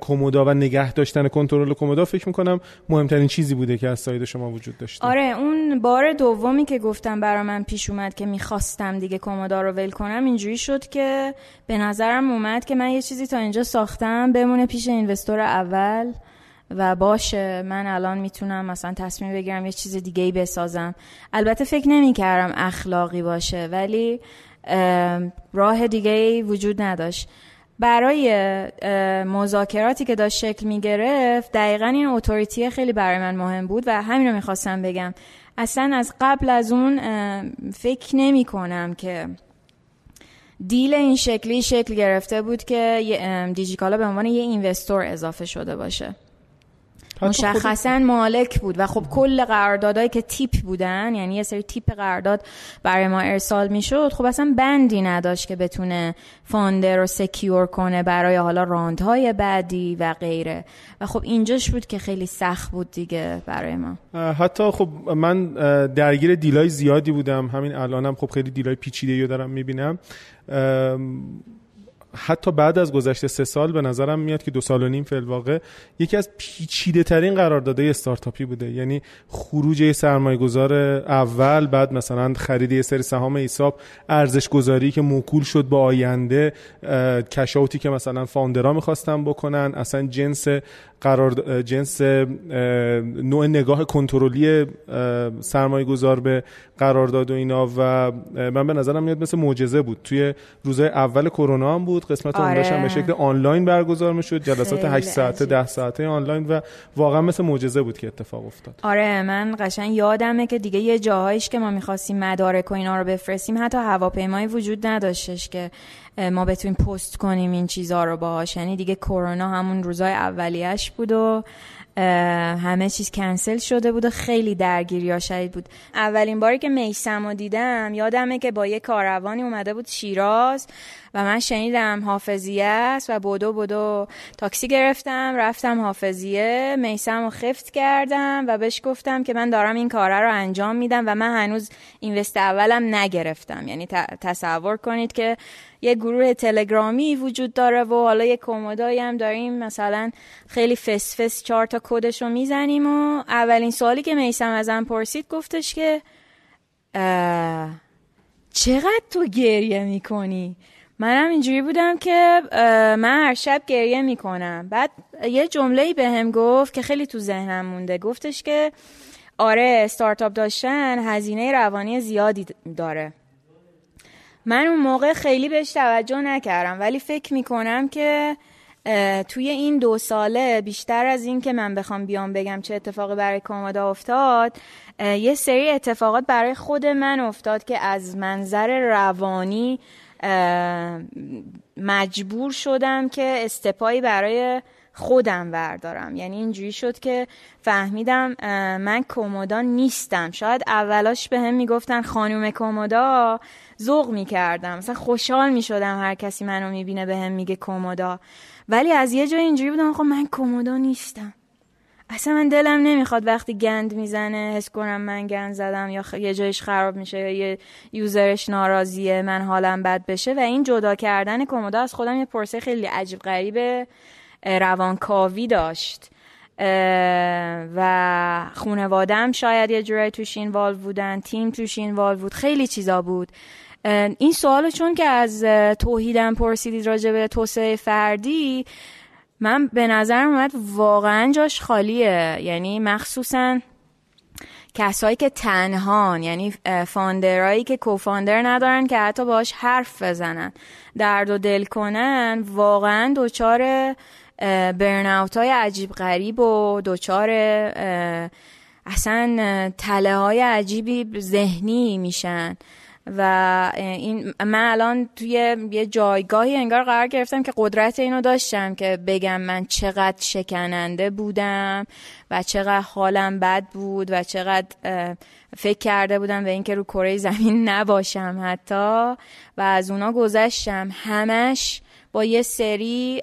کومودا و نگه داشتن کنترل کومودا فکر می‌کنم مهمترین چیزی بوده که از side شما وجود داشته. آره اون بار دومی که گفتم برا من پیش اومد که می‌خواستم دیگه کومودا رو ول کنم اینجوری شد که به نظرم اومد که من یه چیزی تا اینجا ساختم بمونه پیش اینوستور اول. و باشه من الان می‌تونم مثلا تصمیم بگیرم یه چیز دیگه ای بسازم. البته فکر نمی کردم اخلاقی باشه ولی راه دیگه ای وجود نداشت. برای مذاکراتی که داشت شکل می گرفت دقیقا این اتوریتی خیلی برای من مهم بود و همین رو می‌خواستم بگم. اصلا از قبل از اون فکر نمی کنم که deal این شکلی شکل گرفته بود که دیجیکالا به عنوان یه investor اضافه شده باشه. مشخصا مالک بود و خب کل قراردادهایی که تیپ بودن یعنی یه سری تیپ قرارداد برای ما ارسال می‌شد خب اصلا بندی نداشت که بتونه founder رو secure کنه برای حالا round های بعدی و غیره. و خب اینجاش بود که خیلی سخت بود دیگه برای ما. حتی خب من درگیر دیلای زیادی بودم. همین الانم خب خیلی دیلای پیچیده رو دارم می‌بینم. حتی بعد از گذشته سه سال به نظرم میاد که دو سال و نیم فی واقع یکی از پیچیده ترین قراردادهای استارتاپی بوده. یعنی خروج یه سرمایه گذار اول بعد مثلا خرید یه سری سهام حساب ارزش گذاری که موکول شد با آینده کشاوتی که مثلا فاوندرها می‌خواستن بکنن اصلا جنس قرار جنس نوع نگاه کنترلی سرمایه گذار به قرارداد و اینا و من به نظرم میاد مثل معجزه بود. توی روزهای اول کرونا هم بود. قسمت آره. هم به شکل آنلاین برگزار می‌شد جلسات 8 ساعته 10 ساعته آنلاین و واقعا مثل معجزه بود که اتفاق افتاد. آره من قشنگ یادمه که دیگه یه جاهایش که ما می‌خواستیم مدارک و اینا رو بفرستیم حتی هواپیمایی وجود نداشتش که ما بتونیم پست کنیم این چیزها رو باهاش. یعنی دیگه کرونا همون روزای اولیش بود و همه چیز کنسل شده بود و خیلی درگیری ها شدید بود. اولین باری که میسم رو دیدم یادمه که با یه کاروانی اومده بود شیراز و من شنیدم حافظیه است و بودو بودو تاکسی گرفتم رفتم حافظیه میسم رو خفت کردم و بهش گفتم که من دارم این کاره رو انجام میدم و من هنوز اینوست اولم نگرفتم. یعنی تصور کنید که یه گروه تلگرامی وجود داره و حالا یه کمدایی هم داریم. مثلا خیلی فس فس چهار تا کدش رو می‌زنیم و اولین سوالی که میسم ازم پرسید گفتش که چقدر تو گریه می‌کنی؟ منم اینجوری بودم که من هر شب گریه می‌کنم. بعد یه جمله به هم گفت که خیلی تو ذهنم مونده. گفتش که آره استارتاپ داشتن هزینه روانی زیادی داره. من اون موقع خیلی بهش توجه نکردم ولی فکر می‌کنم که توی این دو ساله بیشتر از این که من بخوام بیام بگم چه اتفاقی برای کامادا افتاد یه سری اتفاقات برای خود من افتاد که از منظر روانی مجبور شدم که استپایی برای خودم بردارم. یعنی اینجوری شد که فهمیدم من کومودا نیستم. شاید اولاش به هم می‌گفتن خانوم کومودا ذوق می‌کردم. مثلا خوشحال می‌شدم هر کسی منو می‌بینه به هم میگه کومودا. ولی از یه جای اینجوری بودم خب من کومودا نیستم. اصلا من دلم نمی‌خواد وقتی گند می‌زنه حس کنم من گند زدم یا یه جایش خراب میشه یا یه یوزرش ناراضیه من حالم بد بشه. و این جدا کردن کومودا از خودم یه پرسه خیلی عجیب غریب روانکاوی داشت. و خونوادم شاید یه جورایی توش اینوالو بودن تیم توش اینوالو بود خیلی چیزا بود. این سوالو چون که از توحیدم پرسیدید راجع به توسعه فردی من به نظر اومد واقعا جاش خالیه. یعنی مخصوصا کسایی که تنهان یعنی فاندرایی که کوفاندر ندارن که حتی باش حرف بزنن درد و دل کنن واقعا دوچار برناوت های عجیب غریب و دوچار اصلا تله های عجیبی ذهنی میشن. و این من الان توی یه جایگاهی انگار قرار گرفتم که قدرت اینو داشتم که بگم من چقدر شکننده بودم و چقدر حالم بد بود و چقدر فکر کرده بودم به اینکه رو کره زمین نباشم حتی. و از اونا گذشتم. همش با یه سری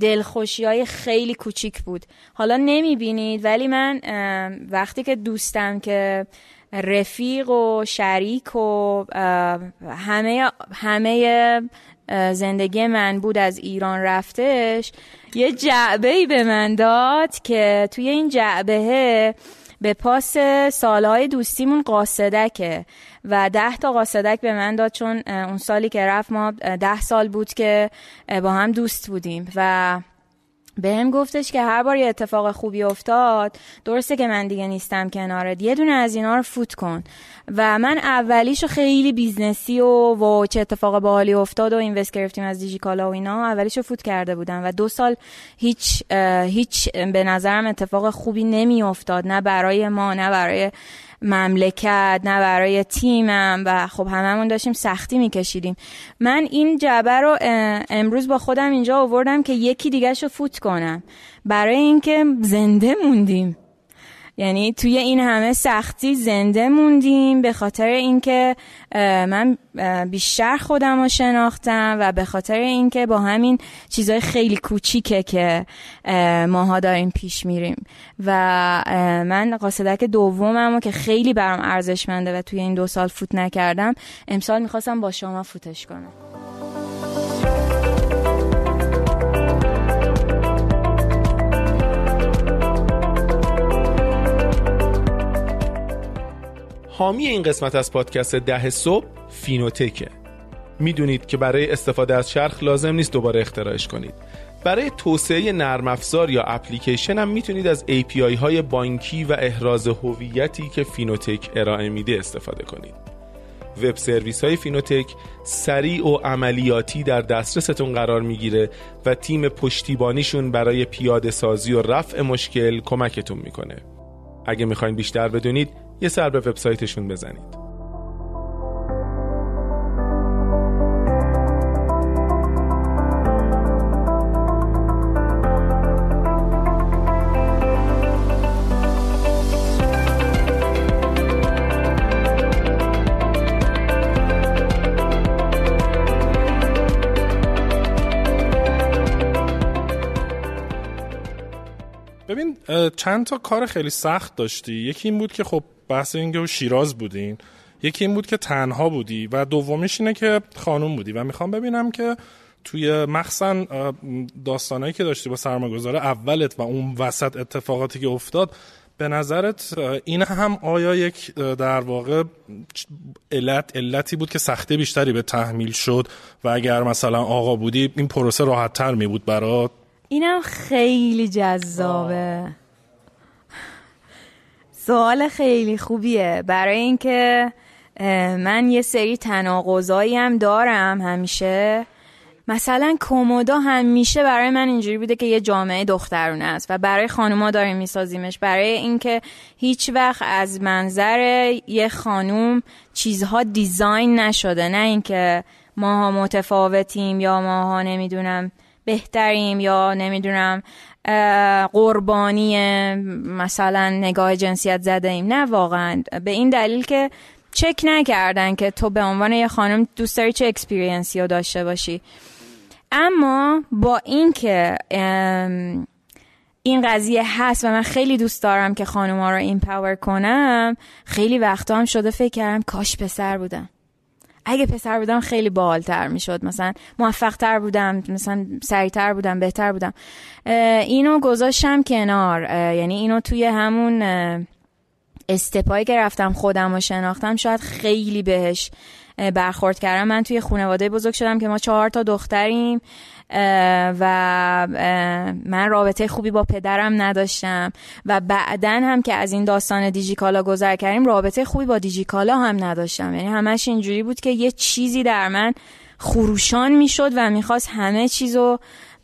دلخوشی های خیلی کوچیک بود. حالا نمی‌بینید ولی من وقتی که دوستم که رفیق و شریک و همه همه زندگی من بود از ایران رفتش. یه جعبه ای به من داد که توی این جعبه به پاس سالهای دوستیمون قاصدکه و ده تا قاصدک به من داد چون اون سالی که رفت ما ده سال بود که با هم دوست بودیم و به هم گفتش که هر بار یه اتفاق خوبی افتاد درسته که من دیگه نیستم کنارت یه دونه از اینا رو فوت کن. و من اولیشو خیلی business ی و و چه اتفاق باحالی افتاد و invest گرفتیم از دیجیکالا و اینا اولیشو فوت کرده بودم. و دو سال هیچ هیچ به نظرم اتفاق خوبی نمی افتاد نه برای ما نه برای مملکت نه برای تیمم و خب هممون داشتیم سختی میکشیدیم. من این جعبه رو امروز با خودم اینجا آوردم که یکی دیگه رو فوت کنم. برای اینکه زنده موندیم. یعنی توی این همه سختی زنده موندیم به خاطر اینکه من بیشتر خودم رو شناختم و به خاطر اینکه با همین چیزای خیلی کوچیکه که ماها داریم پیش میریم. و من قاصدک دومم که خیلی برام ارزشمنده و توی این دو سال فوت نکردم امسال می‌خواستم با شما فوتش کنم. حامی این قسمت از پادکست ده صبح فینوتکه. می‌دونید که برای استفاده از چرخ لازم نیست دوباره اختراعش کنید. برای توسعه نرم افزار یا اپلیکیشن هم می‌تونید از API های بانکی و احراز هویتی که فینوتک ارائه میده استفاده کنید. وب سرویس های فینوتک سریع و عملیاتی در دسترستون قرار می‌گیره و تیم پشتیبانیشون برای پیاده سازی و رفع مشکل کمکتون می‌کنه. اگه می‌خواین بیشتر بدونید یه سر به وبسایتشون بزنید. ببین چند تا کار خیلی سخت داشتی. یکی این بود که خب بحث اینکه شیراز بودین. یکی این بود که تنها بودی و دومیش اینه که خانوم بودی. و می‌خوام ببینم که توی مخصن داستانایی که داشتی با سرمایه‌گذار اولت و اون وسط اتفاقاتی که افتاد به نظرت این هم آیا یک در واقع علت علتی بود که سخته بیشتری به تحمیل شد؟ و اگر مثلا آقا بودی این پروسه راحت تر می بود برات؟ اینم خیلی جذابه. سوال خیلی خوبیه. برای اینکه من یه سری تناقضایی هم دارم همیشه. مثلا کومودا همیشه برای من اینجوری بوده که یه جامعه دخترونه است و برای خانوما داریم میسازیمش. برای اینکه هیچ وقت از منظر یه خانوم چیزها دیزاین نشده. نه اینکه ماها متفاوتیم یا ماها نمی‌دونم بهتریم یا نمی‌دونم قربانی مثلا نگاه جنسیت زده ایم. نه واقعا. به این دلیل که چک نکردن که تو به عنوان یه خانم دوست داری چه experience ی رو داشته باشی. اما با اینکه این قضیه هست و من خیلی دوست دارم که خانوما رو empower کنم خیلی وقتا هم شده فکر کردم کاش پسر بودم. اگه پسر بودم خیلی بالتر می‌شد. مثلا موفق تر بودم مثلا سریعتر بودم بهتر بودم. اینو گذاشتم کنار. یعنی اینو توی همون استپایی که رفتم خودم و شناختم شاید خیلی بهش برخورد کردم. من توی خانواده بزرگ شدم که ما چهار تا دختریم. و من رابطه خوبی با پدرم نداشتم. و بعدا هم که از این داستان دیجیکالا گذر کردیم رابطه خوبی با دیجیکالا هم نداشتم. یعنی همش اینجوری بود که یه چیزی در من خروشان می‌شد و می‌خواست همه چیزو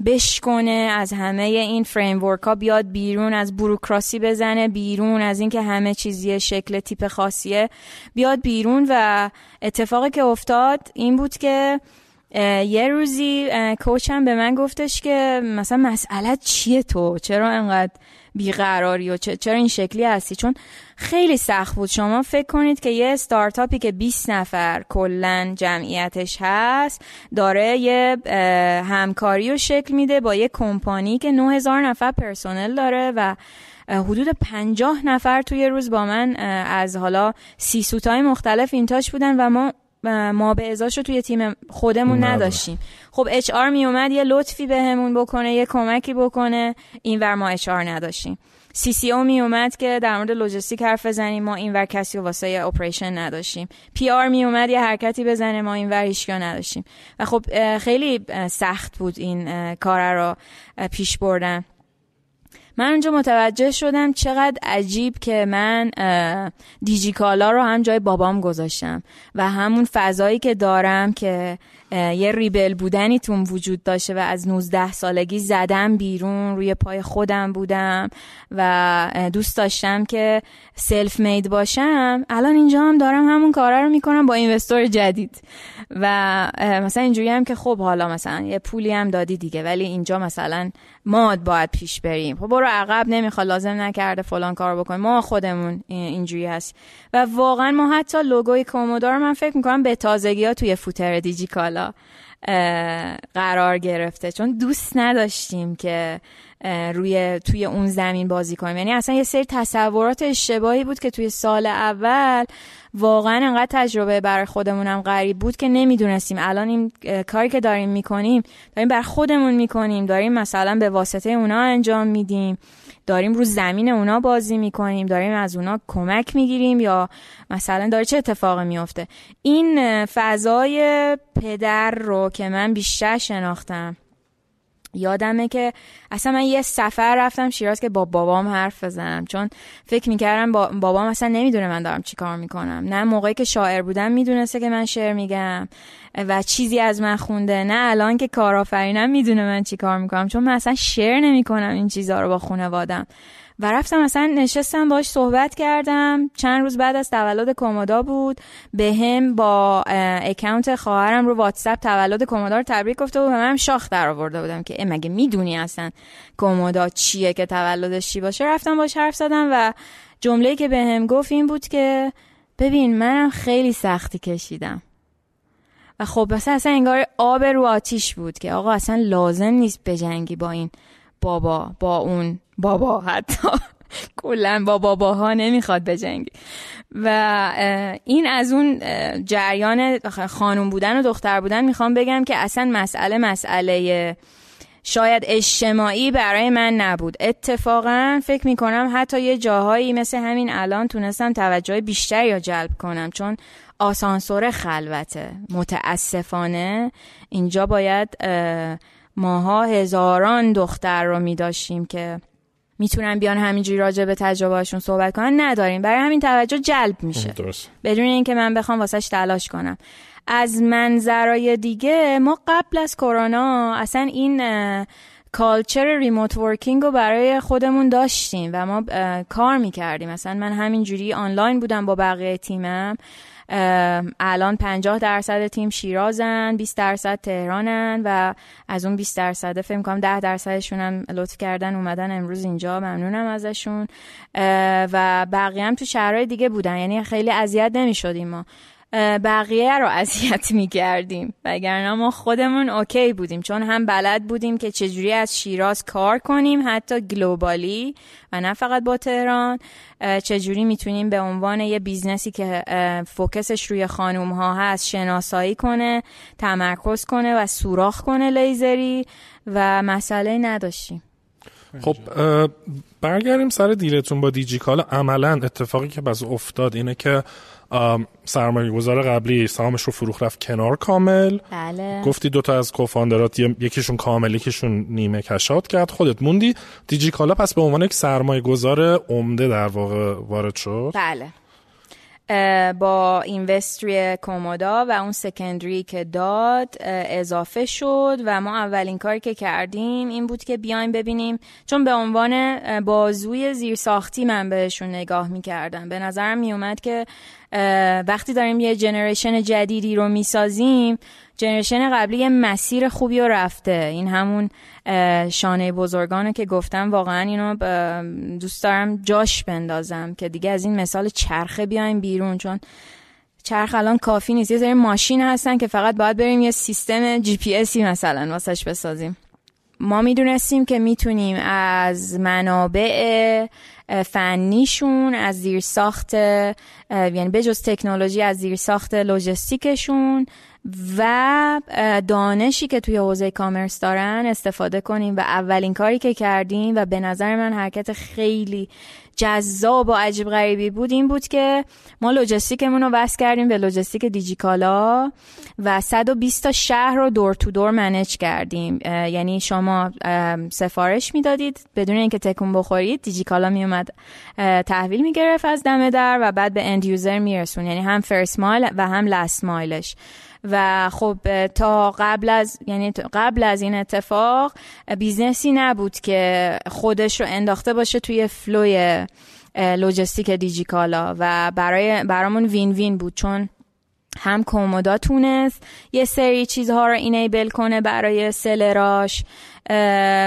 بشکنه از همه این فریمورک ها بیاد بیرون از بروکراسی بزنه بیرون از اینکه همه چیزی شکل تیپ خاصیه بیاد بیرون. و اتفاقی که افتاد این بود که یه روزی کوچم به من گفتش که مثلا مسئله چیه تو؟ چرا انقدر بیقراری و چرا این شکلی هستی؟ چون خیلی سخت بود. شما فکر کنید که یه استارتاپی که 20 نفر کلا جمعیتش هست داره یه همکاری رو شکل میده با یه کمپانی که 9000 نفر پرسنل داره و حدود پنجاه نفر توی روز با من از حالا سی سوتای مختلف اینتاش بودن و ما ما به ازاش رو توی تیم خودمون نداشتیم. خب اچ آر می اومد یه لطفی بهمون به بکنه یه کمکی بکنه. اینور ما HR نداشتیم. CCO می اومد که در مورد لوجستیک حرف بزنیم. ما اینور کسی و واسه operation نداشتیم. PR می اومد یه حرکتی بزنه. ما اینور هیچ نداشتیم. و خب خیلی سخت بود این کار رو پیش بردن. من اونجا متوجه شدم چقدر عجیب که من دیجیکالا رو هم جای بابام گذاشتم و همون فضایی که دارم که یه rebel بودنی توم وجود داشته و از 19 سالگی زدم بیرون روی پای خودم بودم و دوست داشتم که سلف مید باشم. الان اینجا هم دارم همون کارا رو می‌کنم با اینوستور جدید. و مثلا اینجوری هم که خب حالا مثلا یه پولی هم دادی دیگه ولی اینجا مثلا ماد باید پیش بریم. خب برو عقب نمی‌خواد لازم نکرده فلان کار بکنیم. ما خودمون اینجوری هست. و واقعا ما حتی لوگوی کومودار من فکر می‌کنم به تازگی ها توی فوتر دیجیکالا قرار گرفته. چون دوست نداشتیم که روی توی اون زمین بازی کنیم. یعنی اصلا یه سری تصورات اشتباهی بود که توی سال اول واقعا انقدر تجربه برای خودمونم غریب بود که نمی‌دونستیم. الان این کاری که داریم می‌کنیم داریم بر خودمون می‌کنیم. داریم مثلا به واسطه اونا انجام میدیم. داریم رو زمین اونا بازی می‌کنیم داریم از اونا کمک می‌گیریم یا مثلا داره چه اتفاقی میفته این فضای پدر رو که من بیشتر شناختم. یادمه که اصلا من یه سفر رفتم شیراز که با بابام حرف بزنم. چون فکر می‌کردم با بابام اصلا نمی‌دونه من دارم چی کار می‌کنم. نه موقعی که شاعر بودم می‌دونسته که من شعر میگم و چیزی از من خونده نه الان که کارآفرینم می‌دونه من چی کار می‌کنم. چون من اصلا شعر نمی‌کنم این چیزها رو با خانوادم. و رفتم مثلا نشستم باش صحبت کردم. چند روز بعد از تولد کمودا بود. به هم با اکانت خواهرم رو واتساپ تولد کمودا رو تبریک گفته و منم شاخ در آورده بودم که مگه می‌دونی اصلا کمودا چیه که تولدش چی باشه؟ رفتم باش حرف زدم و جمله که به هم گفت این بود که ببین منم خیلی سختی کشیدم. و خب مثلا اصلا انگار آب رو آتیش بود که آقا اصلا لازم نیست بجنگی با این بابا با اون بابا حتی. کلا با باباها نمی‌خواد بجنگی و این از اون جریان خانوم بودن و دختر بودن می‌خوام بگم که اصلا مسئله مسئله شاید اجتماعی برای من نبود. اتفاقا فکر می‌کنم حتی یه جاهایی مثل همین الان تونستم توجه بیشتری رو جلب کنم چون آسانسور خلوته. متاسفانه اینجا باید ماها هزاران دختر رو می داشتیم که می‌تونن بیان همینجوری راجع به تجربهشون صحبت کنن؟ نداریم. برای همین توجه جلب میشه. درست. بدون اینکه من بخوام واسش تلاش کنم. از منظرای دیگه ما قبل از کرونا اصلا این کالچر ریموت ورکینگ رو برای خودمون داشتیم و ما کار می‌کردیم. مثلا من همینجوری آنلاین بودم با بقیه تیمم. الان 50 درصد تیم شیرازن 20 درصد تهرانن و از اون 20 درصد فکر کنم 10 درصدشون هم لطف کردن اومدن امروز اینجا. ممنونم ازشون. و بقیه هم تو شهرهای دیگه بودن. یعنی خیلی اذیت نمی‌شدیم ما. بقیه رو اذیت می‌کردیم. وگرنه ما خودمون okay بودیم چون هم بلد بودیم که چجوری از شیراز کار کنیم حتی globally و نه فقط با تهران چجوری می‌تونیم به عنوان یه business ی که focus ش روی خانوم ها هست شناسایی کنه تمرکز کنه و سوراخ کنه لیزری و مسئله نداشتیم. خب برگردیم سر دیلتون با دیجیکال. عملا اتفاقی که بز افتاد اینه که سرمایه گذار قبلی سهامش رو فروخ رفت کنار کامل. بله. گفتی دوتا از کوفاندرات یکیشون کامل یکیشون نیمه کشات کرد. خودت موندی. دیجیکالا پس به عنوان یک سرمایه گذار عمده در واقع وارد شد. بله. با اینوستری کومودا و اون سکندری که داد اضافه شد و ما اولین کاری که کردیم این بود که بیایم ببینیم. چون به عنوان بازوی زیرساختی من بهشون نگاه می‌کردم. به نظرم میومد که وقتی داریم یه جنریشن جدیدی رو می‌سازیم جنریشن قبلی یه مسیر خوبی رو رفته. این همون شانه بزرگانه که گفتم واقعا اینو دوست دارم جاش بندازم که دیگه از این مثال چرخه بیایم بیرون. چون چرخ الان کافی نیست. یه سری ماشین هستن که فقط باید بریم یه سیستم جی پی اسی مثلا واسش بسازیم. ما می‌دونستیم که می‌تونیم از منابع فنیشون از زیر ساخت یعنی بجز تکنولوژی از زیر ساخت لوجستیکشون و دانشی که توی حوزه کامرس دارن استفاده کنیم و اولین کاری که کردیم و به نظر من حرکت خیلی جذاب و عجیب غریبی بود این بود که ما لوجستیکمون رو وصل کردیم به لوجستیک دیجیکالا و 120 تا شهر رو دور تو دور manage کردیم. یعنی شما سفارش می‌دادید بدون اینکه تکون بخورید دیجیکالا میومد تحویل می‌گرفت از دم در و بعد به end user میرسون. یعنی هم first mile و هم last mile ش و خب تا قبل از یعنی قبل از این اتفاق business ی نبود که خودش رو انداخته باشه توی flow ی logistic دیجیکالا و برای برامون win-win بود. چون هم کمدا تونست یه سری چیزها رو enable کنه برای seller اش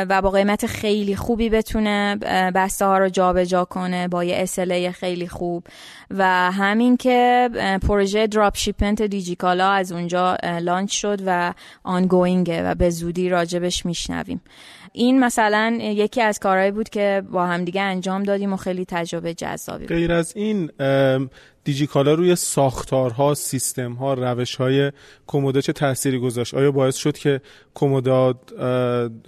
و با قیمت خیلی خوبی بتونه بسته ها رو جابجا جا کنه با یه SLA خیلی خوب. و همین که پروژه drop shipment دیجیکالا از اونجا launch شد و آنگوینگه و به زودی راجبش میشنویم. این مثلا یکی از کارهایی بود که با همدیگه انجام دادیم و خیلی تجربه جذابی غیر از این دیجیکالا روی ساختارها سیستمها روشهای کومودا چه تأثیری گذاشت؟ آیا باعث شد که کومودا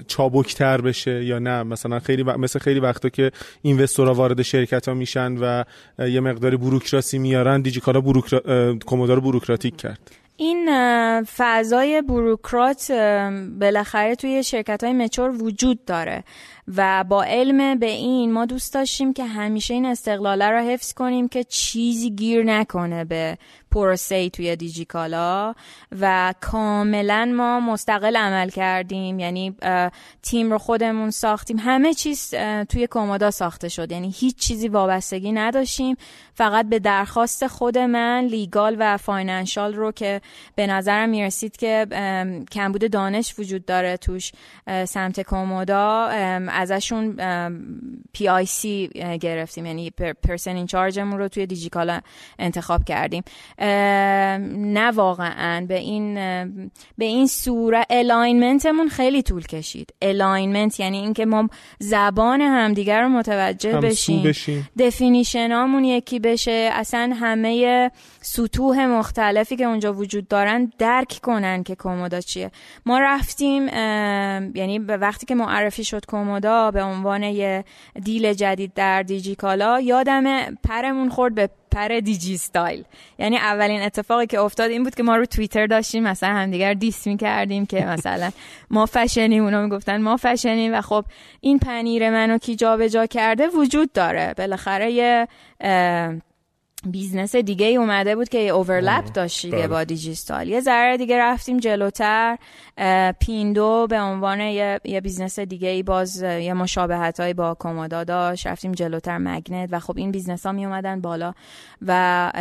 چابکتر بشه یا نه؟ مثلا خیلی مثل خیلی وقتا که اینوستورها وارد شرکت ها میشن و یه مقداری بروکراسی میارن دیجیکالا بروکرا... کومودا رو بروکراتیک کرد. این فضای بروکرات بالاخره توی شرکت های مچور وجود داره. و با علم به این ما دوست داشتیم که همیشه این استقلاله رو حفظ کنیم که چیزی گیر نکنه به پروسه توی دیجیکالا و کاملا ما مستقل عمل کردیم. یعنی تیم رو خودمون ساختیم. همه چیز توی کومودا ساخته شد. یعنی هیچ چیزی وابستگی نداشتیم. فقط به درخواست خود من legal و financial رو که به نظرم می‌رسید که کمبود دانش وجود داره توش سمت کمدا ازشون PIC گرفتیم. یعنی person in charge مون رو توی دیجیکالا انتخاب کردیم. نه واقعا. به این به این صورت alignment مون خیلی طول کشید. alignment یعنی اینکه ما زبان همدیگر رو متوجه بشیم, بشیم. دفینیشنامون یکی بشه. اصلا همه سطوح مختلفی که اونجا وجود دارن درک کنن که کومودا چیه. ما رفتیم یعنی به وقتی که معرفی شد کومودا به عنوان یه دیل جدید در دیجیکالا یادم پرمون خورد به پر دیجی ستایل یعنی اولین اتفاقی که افتاد این بود که ما رو توییتر داشتیم مثلا همدیگر دیس می کردیم که مثلا ما فشنیم اونا می‌گفتن ما فشنیم و خب این پنیر منو کی جابجا کرده وجود داره. بالاخره یه business دیگه ای اومده بود که یه overlap داشت دیگه. با دیجی‌استایل یه ذره دیگه رفتیم جلوتر. پیندو به عنوان یه, یه business دیگه ای باز یه مشابهت های با کمدا داشت. رفتیم جلوتر مگنت و خب این business ها می اومدن بالا. و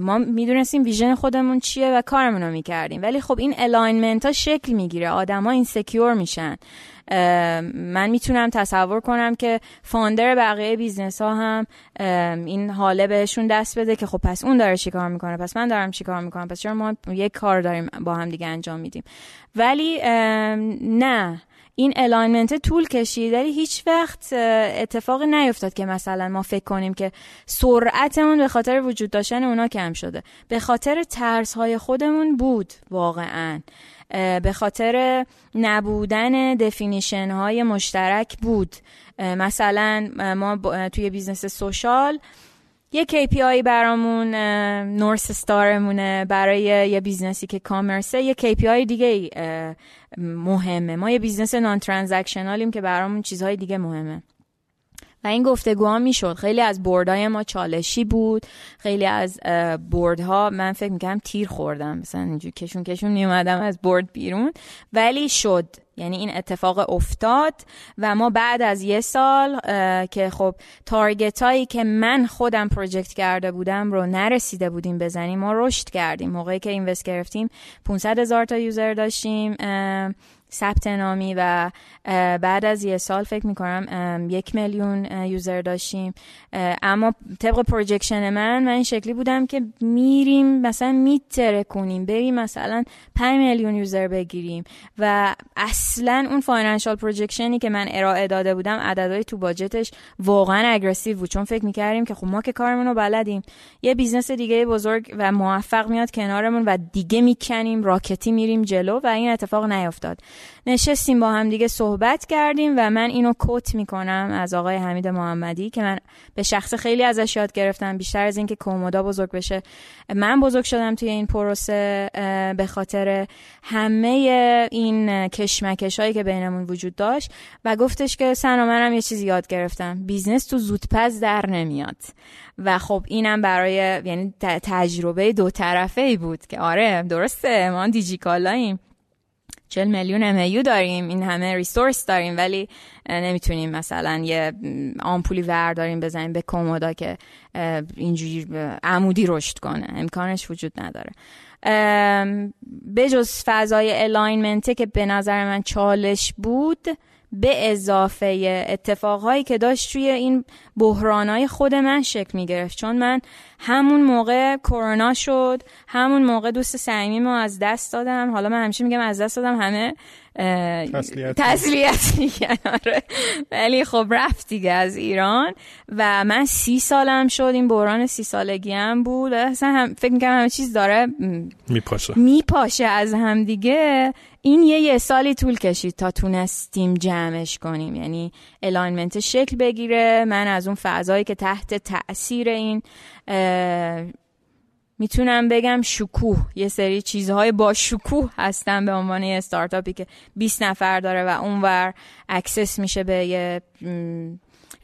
ما می‌دونستیم vision خودمون چیه و کارمون رو می‌کردیم. ولی خب این alignment ها شکل می‌گیره. آدما insecure میشن. من می‌تونم تصور کنم که founder بقیه business ها هم این حاله بهشون دست بده که خب پس اون داره چیکار می‌کنه پس من دارم چیکار می‌کنم پس چرا ما یک کار داریم با هم دیگه انجام میدیم؟ ولی نه. این alignment طول کشید ولی هیچ وقت اتفاقی نیفتاد که مثلا ما فکر کنیم که سرعتمون به خاطر وجود داشتن اونا کم شده. به خاطر ترس های خودمون بود واقعا. به خاطر نبودن definition های مشترک بود. مثلا ما توی business social یه KPI برامون north star مونه برای یه business ی که commerce ه. یه KPI دیگه مهمه. ما یه business non-transactional یم که برامون چیزهای دیگه مهمه. و این گفتگوها می‌شد. خیلی از board های ما چالشی بود. خیلی از بردها من فکر می‌کنم تیر خوردم. مثلا اینجور کشون کشون میومدم از برد بیرون. ولی شد. یعنی این اتفاق افتاد و ما بعد از یه سال که خب تارگت هایی که من خودم پروژکت کرده بودم رو نرسیده بودیم بزنیم ما رشد کردیم. موقعی که اینوست گرفتیم 500 هزار تا یوزر داشتیم. ثبت نامی و بعد از یه سال فکر می‌کنم یک میلیون یوزر داشتیم. اما طبق projection من من این شکلی بودم که میریم مثلا میتره کنیم بریم مثلا 5 میلیون user بگیریم. و اصلا اون financial projection ی که من ارائه داده بودم عددهای تو budget ش واقعا aggressive بود. چون فکر می‌کردیم که خب ما که کارمون رو بلدیم. یه business دیگه بزرگ و موفق میاد کنارمون و دیگه می‌کنیم rocket ی میریم جلو و این اتفاق نیفتاد نشستیم با هم دیگه صحبت کردیم و من اینو quote می‌کنم از آقای حمید محمدی که من به شخص خیلی ازش یاد گرفتم بیشتر از اینکه کومودا بزرگ بشه. من بزرگ شدم توی این پروسه به خاطر همه این کشمکش هایی که بینمون وجود داشت و گفتش که سنا منم یه چیزی یاد گرفتم. business تو زودپز در نمیاد. و خب اینم برای یعنی تجربه دو طرفه ای بود که آره درسته ما دیجیکالاییم. 40 میلیون ام داریم این همه resource داریم ولی نمی‌تونیم مثلا یه آمپولی ور داریم بزنیم به کومودا که اینجوری عمودی رشد کنه. امکانش وجود نداره. به جز فضای الاینمنته که به نظر من چالش بود به اضافه اتفاقهایی که داشت توی این بحرانهای خود من شکل می گرفت چون من همون موقع کرونا شد همون موقع دوست صمیمی رو از دست دادم. حالا من همیشه میگم از دست دادم همه تسلیت. میگن آره. ولی خب رفت دیگه از ایران و من سی سالم شد این بحران سی سالگی هم بود. اصلا هم فکر می‌کنم همه چیز داره میپاشه. میپاشه از هم دیگه. این یه یه سالی طول کشید تا تونستیم جمعش کنیم. یعنی alignment شکل بگیره. من از اون فضایی که تحت تاثیر این می‌تونم بگم شکوه. یه سری چیزهای با شکوه هستن به عنوان یه استارتاپی که 20 نفر داره و اونور access میشه به یه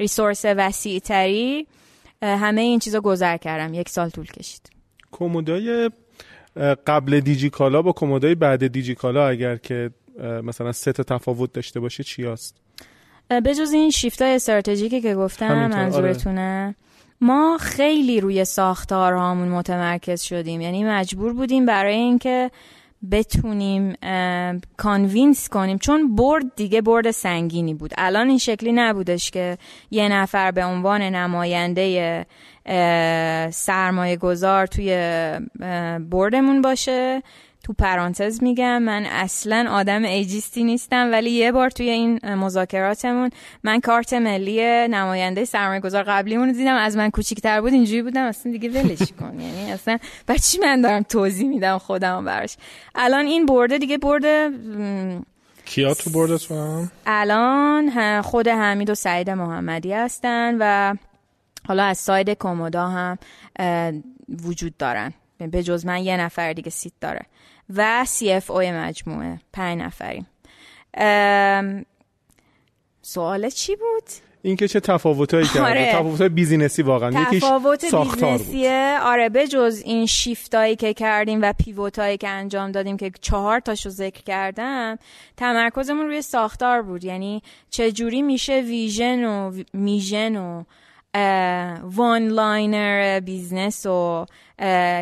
resource وسیع تری همه این چیزا گذر کردم. یک سال طول کشید. کومودای قبل دیجی کالا با کومودای بعد دیجی کالا اگر که مثلا سه تا تفاوت داشته باشه چی هست؟ به جز این شیفت های استراتژیکی که گفتم آره. منظورتونه. ما خیلی روی ساختارهامون متمرکز شدیم. یعنی مجبور بودیم برای اینکه بتونیم convince کنیم. چون board دیگه board سنگینی بود. الان این شکلی نبودش که یه نفر به عنوان نماینده سرمایه گذار توی board مون باشه. تو پرانتز میگم من اصلا آدم ageist ی نیستم ولی یه بار توی این مذاکراتمون من کارت ملی نماینده سرمایه گذار قبلیمون رو دیدم از من کوچیک‌تر بود اینجوری بودم اصلا دیگه ولش کن. یعنی اصلا برا چی من دارم توضیح میدم خودم براش؟ الان این board ه دیگه board ه کیا تو board تون؟ هم؟ الان خود حمید و سعید محمدی هستن و حالا از side کومودا هم وجود دارن. به جز من یه نفر دیگه seat داره. و CFO ی مجموعه. پنج نفریم. ام، سوال چی بود؟ این که چه تفاوتایی کرده آره. تفاوت‌های business ی واقعا. یکیش تفاوت بود. business یه آره به جز این شیفتایی که کردیم و pivot ایی که انجام دادیم که چهار تاشو ذکر کردم تمرکزمون روی ساختار بود. یعنی چجوری میشه vision و mission و one-liner business و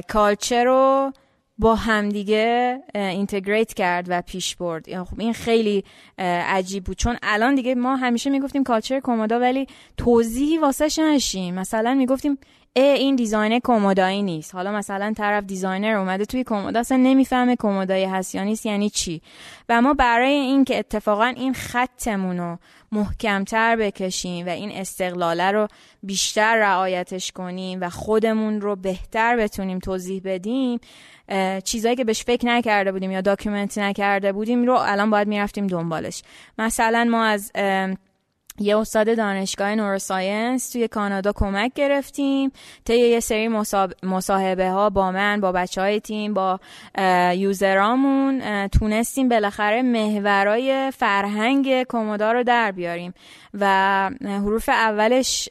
culture رو با همدیگه integrate کرد و پیش برد. خب این خیلی عجیب بود. چون الان دیگه ما همیشه می‌گفتیم culture کومودا ولی توضیحی واسش نداشتیم مثلا می‌گفتیم اه این design کومودایی نیست. حالا مثلا طرف designer اومده توی کومودا اصلا نمی‌فهمه کومودایی هست یا نیست یعنی چی؟ و ما برای این که اتفاقا این خطمون رو محکمتر بکشیم و این استقلاله رو بیشتر رعایتش کنیم و خودمون رو بهتر بتونیم توضیح بدیم چیزایی که بهش فکر نکرده بودیم یا document نکرده بودیم رو الان باید می‌رفتیم دنبالش. مثلا ما از یه استاد دانشگاه نوروساینس توی کانادا کمک گرفتیم. طی یه سری مصاحبه ها با من با بچه های تیم با یوزرامون تونستیم بالاخره محورای فرهنگ کومودا رو در بیاریم. و حروف اولش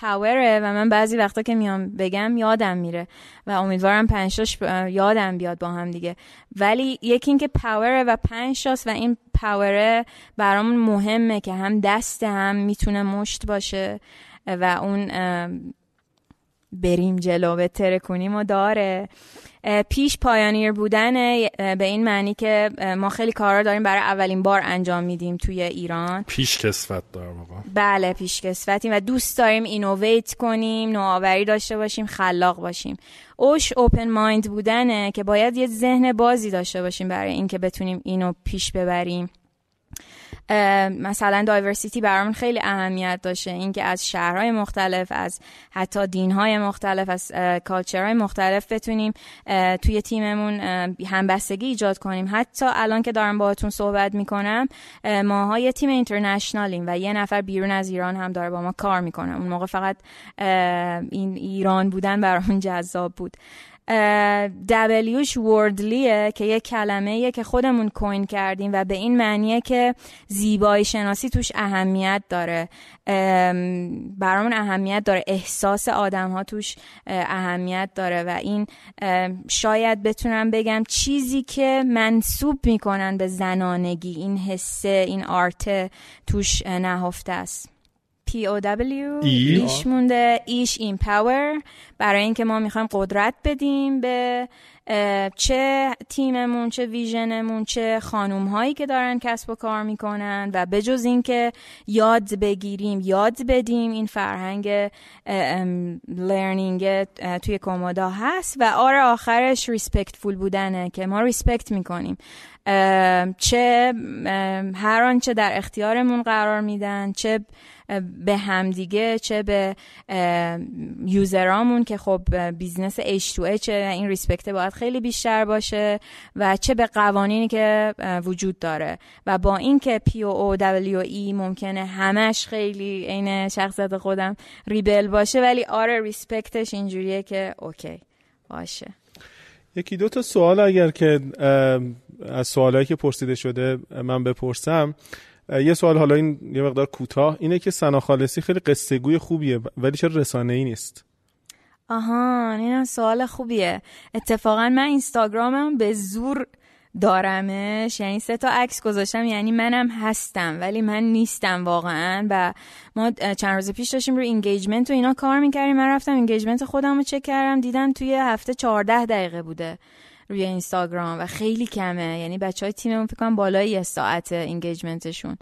پاوره و من بعضی وقتا که میام بگم یادم میره و امیدوارم پنجتاش یادم بیاد با هم دیگه. ولی یکی اینکه پاوره و پنج تاست و این پاوره برامون مهمه که هم دست هم می‌تونه مشت باشه و اون بریم جلو به ترکونیم و داره. پیش پایانیر بودن به این معنی که ما خیلی کارا داریم برای اولین بار انجام میدیم توی ایران. پیش کسفت در واقع بله پیشکسوتیم و دوست داریم اینوویت کنیم نوآوری داشته باشیم خلاق باشیم. اوش اوپن مایند بودنه که باید یه ذهن بازی داشته باشیم برای اینکه بتونیم اینو پیش ببریم. مثلا دایورسیتی برامون خیلی اهمیت داشته. اینکه از شهرهای مختلف از حتی دینهای مختلف از کالچرهای مختلف بتونیم توی تیممون همبستگی ایجاد کنیم. حتی الان که دارم باهاتون صحبت می‌کنم ماها یه تیم اینترنشنالیم و یه نفر بیرون از ایران هم داره با ما کار می‌کنه. اون موقع فقط این ایران بودن برامون جذاب بود. دبلیوش وردلیه که یه کلمه که خودمون کوین کردیم و به این معنیه که زیبایی شناسی توش اهمیت داره. ام، برامون اهمیت داره. احساس آدم ها توش اه، اهمیت داره و این شاید بتونم بگم چیزی که منصوب می‌کنن به زنانگی این حسه این آرت توش نهفته است. P O W E. E ش مونده. E ش empower برای اینکه ما می‌خوایم قدرت بدیم به چه تیممون چه vision مون چه خانوم هایی که دارن کسب و کار می‌کنن و بجز اینکه یاد بگیریم یاد بدیم این فرهنگ learning توی کومودا هست. و R آخرش respectful بودنه که ما respect می‌کنیم. چه هر آنچه در اختیارمون قرار میدن چه به همدیگه چه به user امون که خب business H2H این respect باید خیلی بیشتر باشه و چه به قوانینی که وجود داره. و با اینکه W E ممکنه همش خیلی عین شخصیت خودم rebel باشه ولی آره respect ش اینجوریه که OK باشه. یکی دو تا سوال اگر که از سوالایی که پرسیده شده من بپرسم. یه سوال حالا این یه مقدار کوتاه. اینه که سنا خالصی خیلی قصه گوی خوبیه ولی چرا رسانه ای نیست؟ آها این سوال خوبیه. اتفاقا من اینستاگرامم به زور دارمش. یعنی سه تا عکس گذاشتم یعنی منم هستم ولی من نیستم واقعا. و ما چند روز پیش داشتیم روی engagement و اینا کار می‌کردیم. من رفتم engagement خودم رو چک کردم دیدم توی هفته 14 دقیقه بوده. روی اینستاگرام و خیلی کمه. یعنی بچه های تیممون فکر کنم بالای یه ساعت اینگیجمنتشون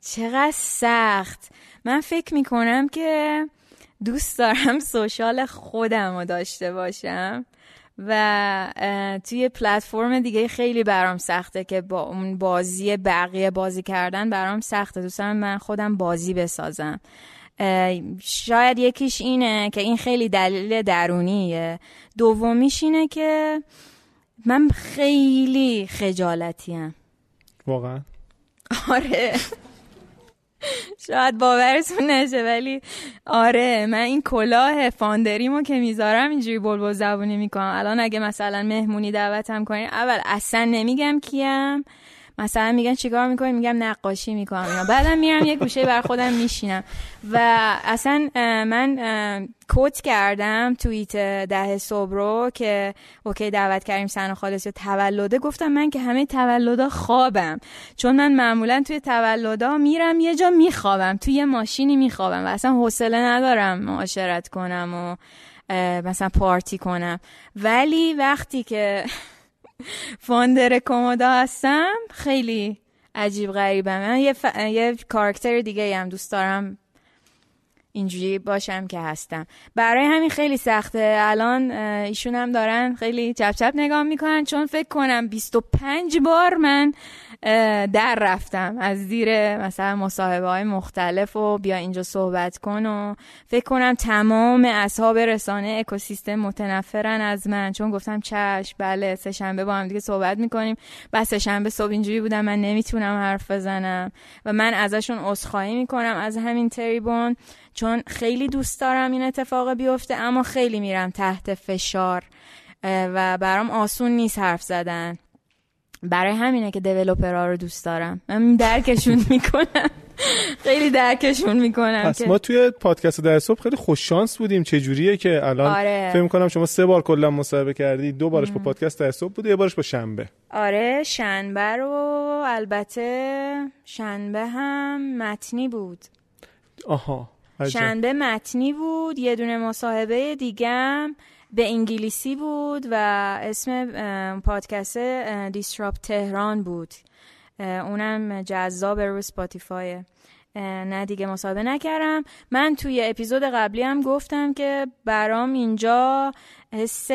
چقدر سخت. من فکر می‌کنم که دوست دارم سوشال خودم رو داشته باشم و توی پلتفرم دیگه خیلی برام سخته که با اون بازی بقیه بازی کردن برام سخته. دوست دارم من خودم بازی بسازم. شاید یکیش اینه که این خیلی دلیل درونیه. دومیش اینه که من خیلی خجالتیم. واقعا؟ آره. شاید باورتون نشه ولی آره من این کلاه فاندریمو که می‌ذارم اینجوری بلبل زبونی می‌کنم. الان اگه مثلا مهمونی دعوتم کنین اول اصلا نمیگم کیم. مثلا میگن چیکار می‌کنی؟ میگم نقاشی می‌کنم. اینا. بعدم میرم یه گوشه بر خودم میشینم. و اصلا من کوت کردم توییت ده صبح رو که اوکی دعوت کردیم سن خالص تولده. گفتم من که همه تولدا خوابم. چون من معمولا توی تولدا میرم یه جا میخوابم. توی یه ماشینی میخوابم و اصلا حوصله ندارم معاشرت کنم و مثلا پارتی کنم. ولی وقتی که فاندر کومودا هستم. خیلی عجیب غریبم من یه, ف... یه کارکتر دیگه هم دوست دارم. اینجوری باشم که هستم. برای همین خیلی سخته. الان ایشون هم دارن خیلی چپ چپ نگاه می‌کنن. چون فکر کنم 25 بار من در رفتم. از زیر مثلا مصاحبه های مختلف و بیا اینجا صحبت کن و فکر کنم تمام اصحاب رسانه اکوسیستم متنفرن از من. چون گفتم چش بله سه شنبه با هم دیگه صحبت می‌کنیم. بعد سه شنبه صبح اینجوری بودم من نمی‌تونم حرف بزنم و من ازشون عذرخواهی می‌کنم از همین تریبون. چون خیلی دوست دارم این اتفاق بیفته اما خیلی میرم تحت فشار و برام آسون نیست حرف زدن. برای همینه که دیولوپرها رو دوست دارم. من درکشون می‌کنم. خیلی درکشون می‌کنم پس که ما توی پادکست در صبح خیلی خوش شانس بودیم. چه جوریه که الان آره. فکر کنم شما سه بار کلا مصاحبه کردی. دو بارش با پادکست در صبح بوده یه بارش با شنبه. آره شنبه رو البته شنبه هم متنی بود. آها عجب. شنبه متنی بود یه دونه مصاحبه دیگم به انگلیسی بود و اسم پادکست Disrupt تهران بود. اونم جذاب رو Spotify اه، نه دیگه مصاحبه نکردم. من توی اپیزود قبلی هم گفتم که برام اینجا حس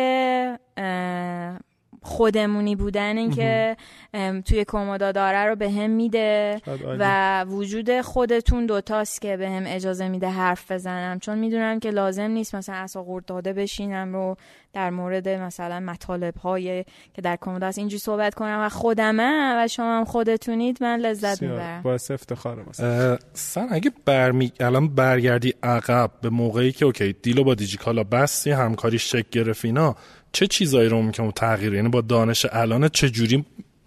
خودمونی بودن این که توی کومودا داره رو به هم میده. و وجود خودتون دوتاست که به هم اجازه میده حرف بزنم چون می‌دونم که لازم نیست مثلا اصلا قورت داده بشینم رو در مورد مثلا مطالب های که در کومودا هست اینجوری صحبت کنم و خودمه و شما هم خودتونید من لذت. می‌برم باعث افتخاره مثلا سن اگه برمی... الان برگردی عقب به موقعی که اوکی دیلو با دیجیکالا بستی همکاری شکل گرفت اینا چه چیزایی رو ممکنه تغییر یعنی با دانش الان چه جوری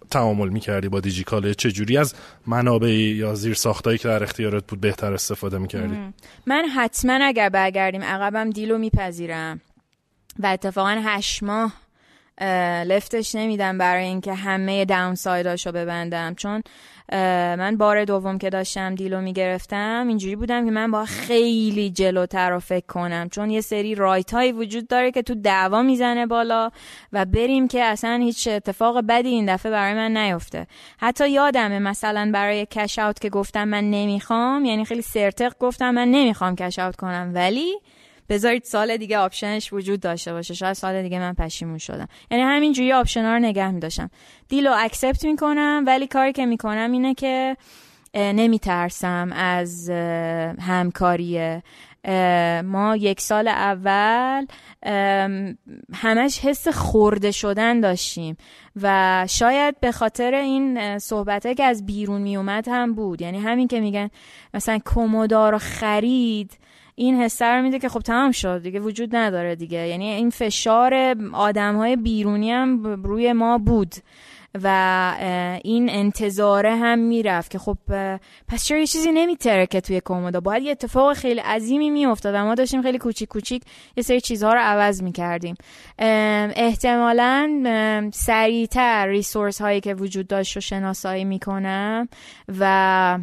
تعامل می‌کردی با دیجیکالا چه جوری از منابع یا زیر ساختایی که در اختیارت بود بهتر استفاده می‌کردی؟ من حتما اگر برگردیم عقبم دیلو میپذیرم و اتفاقا هشت ماه لفتش نمیدم برای اینکه همه داون سایداشو ببندم. چون من بار دوم که داشتم دیلو می‌گرفتم اینجوری بودم که من با خیلی جلوتر رو فکر کنم. چون یه سری رایت هایی وجود داره که تو دعوا می‌زنه بالا و بریم که اصلا هیچ اتفاق بدی این دفعه برای من نیفته. حتی یادمه مثلا برای cash out که گفتم من نمی‌خوام یعنی خیلی سرتق گفتم من نمی‌خوام cash out کنم. ولی بذارید سال دیگه option ش وجود داشته باشه. شاید سال دیگه من پشیمون شدم. یعنی همینجوری option ها رو نگه میداشتم. deal و accept می‌کنم ولی کاری که می‌کنم اینه که نمیترسم از همکاری ما یک سال اول همش حس خورده شدن داشتیم و شاید به خاطر این صحبته که از بیرون میومد هم بود. یعنی همین که میگن مثلا کومودار خرید این حسه رو میده که خب تمام شد دیگه وجود نداره دیگه. یعنی این فشار آدم های بیرونی هم روی ما بود و این انتظاره هم می‌رفت که خب پس چرا یه چیزی که توی کومودا؟ باید یه اتفاق خیلی عظیمی میافتاد ما داشتیم خیلی کوچیک کوچیک یه سری چیزها رو عوض می‌کردیم. احتمالا سریعتر ریسورس هایی که وجود داشت رو شناسایی می‌کنم و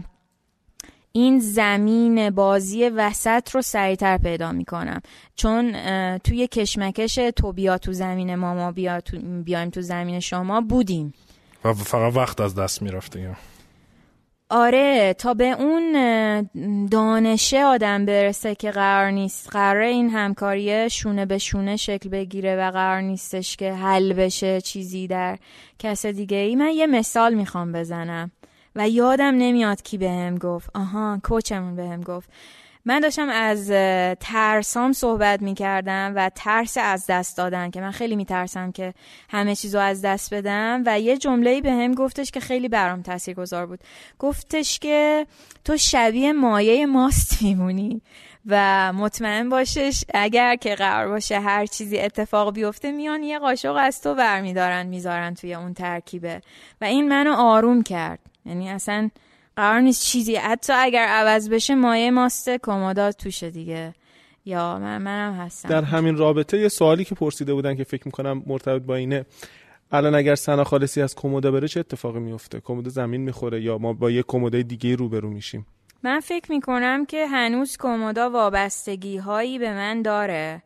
این زمین بازی وسط رو سریعتر پیدا می‌کنم. چون توی کشمکش تو بیا تو زمین ما ما بیا تو بیایم تو زمین شما بودیم. و فقط وقت از دست می‌رفته آره تا به اون دانشه آدم برسه که قرار نیست. قرار این همکاری شونه به شونه شکل بگیره و قرار نیستش که حل بشه چیزی در کس دیگه ای من یه مثال می‌خوام بزنم. و یادم نمیاد کی بهم گفت. آها کوچمون بهم گفت. من داشتم از ترسام صحبت می‌کردم و ترس از دست دادن که من خیلی میترسم که همه چیزو از دست بدم و یه جمله به هم گفتش که خیلی برام تاثیر گذار بود. گفتش که تو شبیه مایه ماست میمونی و مطمئن باشش اگر که قرار باشه هر چیزی اتفاق بیفته میان یه قاشق از تو برمیدارن می‌ذارن توی اون ترکیبه. و این منو آروم کرد. یعنی اصلا قرار نیست چیزی حتی اگر عوض بشه مایه ماست کمودا توشه دیگه. یا من منم هستم. در همین رابطه یه سوالی که پرسیده بودن که فکر می‌کنم مرتبط با اینه. الان اگر سنا خالصی از کمودا بره چه اتفاقی میفته کمودا زمین می‌خوره یا ما با یه کمودای دیگه روبرو میشیم؟ من فکر می‌کنم که هنوز کمودا وابستگی هایی به من داره.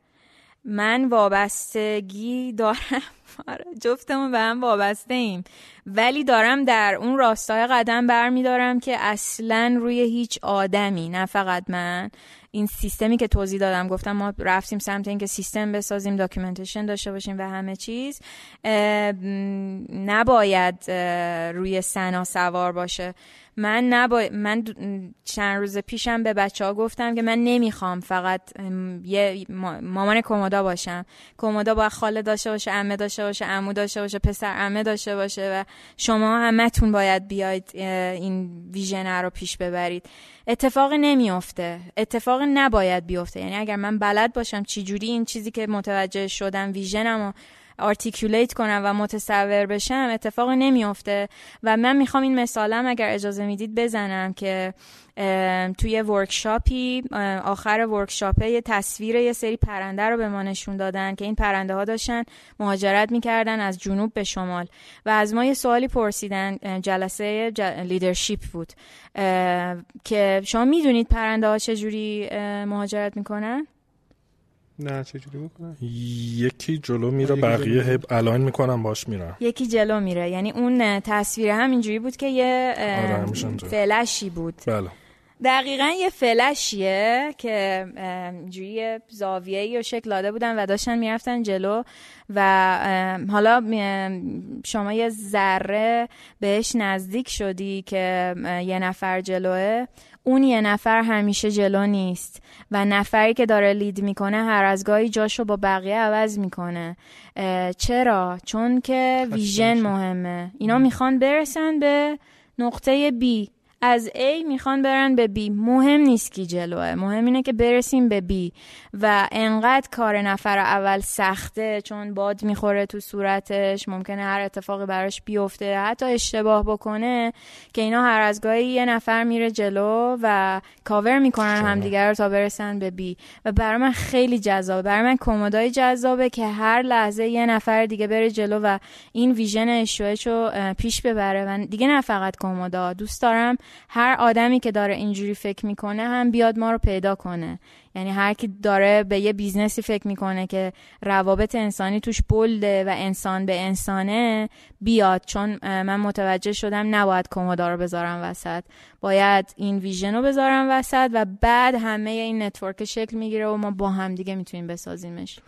من وابستگی دارم. آره، جفتمون به هم وابسته ایم. ولی دارم در اون راستای قدم برمیدارم که اصلا روی هیچ آدمی نه فقط من. این سیستمی که توضیح دادم گفتم ما رفتیم سمت اینکه سیستم بسازیم documentation داشته باشیم و همه چیز نباید روی سنا سوار باشه. من نبا... من چند روز پیشم به بچه ها گفتم که من نمی‌خوام فقط یه مامان کمودا باشم. کمودا باید خاله داشته باشه عمه داشته باشه عمو داشته باشه پسر عمه داشته باشه و شما همتون باید بیاید این vision رو پیش ببرید. اتفاق نمیافته. اتفاق نباید بیفته. یعنی اگر من بلد باشم چی جوری این چیزی که متوجه شدم vision م articulate کنم و متصور بشم اتفاق نمیافته. و من می‌خوام این مثالم اگر اجازه می‌دید بزنم که توی workshop ی آخر workshop ه یه تصویر یه سری پرنده رو به ما نشون دادن که این پرنده ها داشتن مهاجرت می‌کردن از جنوب به شمال. و از ما یه سوالی پرسیدن جلسه لیدرشپ بود. که شما می‌دونید پرنده ها چجوری مهاجرت می‌کنن؟ نه چجوری می‌کنن یکی جلو میره بقیه هب الان می‌کنم باش میرم یکی جلو میره. یعنی اون تصویر هم اینجوری بود که یه آره، فلشی بود. بله. دقیقا یه فلشیه که اینجوری زاویه و شکل داده بودن و داشتن می‌رفتن جلو و حالا شما یه ذره بهش نزدیک شدی که یه نفر جلوه. اون یه نفر همیشه جلو نیست و نفری که داره لید می‌کنه هر از گاهی جاشو با بقیه عوض می‌کنه. چرا؟ چون که ویژن مهمه. اینا می‌خوان برسن به نقطه بی از A می‌خوان برن به B. مهم نیست کی جلوه. مهم اینه که برسیم به B. و انقدر کار نفر اول سخته چون باد می‌خوره تو صورتش ممکنه هر اتفاقی براش بیفته حتی اشتباه بکنه که اینا هر از گاهی یه نفر میره جلو و کاور می‌کنن همدیگر رو تا برسن به B و برای من خیلی جذابه. برای من کمدای جذابه که هر لحظه یه نفر دیگه بره جلو و این vision اشوهش رو پیش ببره. و دیگه نه فقط کمودا دوست دارم هر آدمی که داره اینجوری فکر می‌کنه هم بیاد ما رو پیدا کنه. یعنی هر کی داره به یه business ی فکر می‌کنه که روابط انسانی توش بلده و انسان به انسانه بیاد. چون من متوجه شدم نباید کمودا رو بذارم وسط. باید این vision رو بذارم وسط و بعد همه این network شکل می‌گیره و ما با هم دیگه می‌تونیم بسازیمش.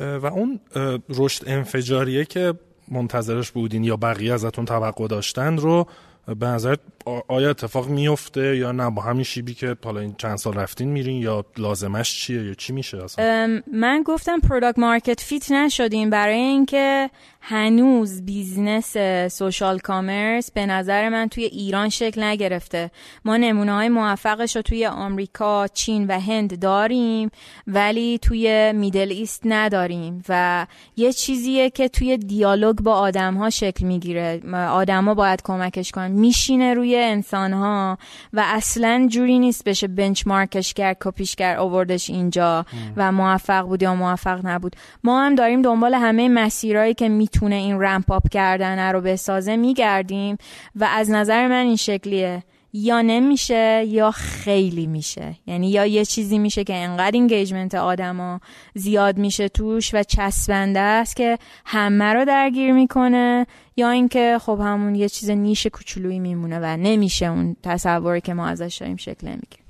و اون رشد انفجاریه که منتظرش بودین یا بقیه ازتون توقع داشتن رو به نظرت آیا اتفاق میفته یا نه؟ با همین شیبی که حالا این چند سال رفتین میرین یا لازمش چیه یا چی میشه اصلا؟ من گفتم product market fit نشدیم. برای اینکه هنوز business social commerce به نظر من توی ایران شکل نگرفته. ما نمونه های موفقش رو توی آمریکا، چین و هند داریم ولی توی Middle East نداریم و یه چیزیه که توی دیالوگ با آدم ها شکل می‌گیره. آدما باید کمکش کنن. میشینه روی انسان ها و اصلا جوری نیست بشه benchmark ش کرد کپیش کرد اووردش اینجا و موفق بود یا موفق نبود. ما هم داریم دنبال همه مسیرهایی که می‌تونه این ramp up کردن رو بسازه میگردیم و از نظر من این شکلیه. یا نمیشه یا خیلی میشه. یعنی یا یه چیزی میشه که انقدر engagement آدما زیاد میشه توش و چسبنده است که همه رو درگیر می‌کنه یا اینکه خب همون یه چیز niche کوچولویی میمونه و نمیشه اون تصوری که ما ازش داریم شکل نمی‌گیره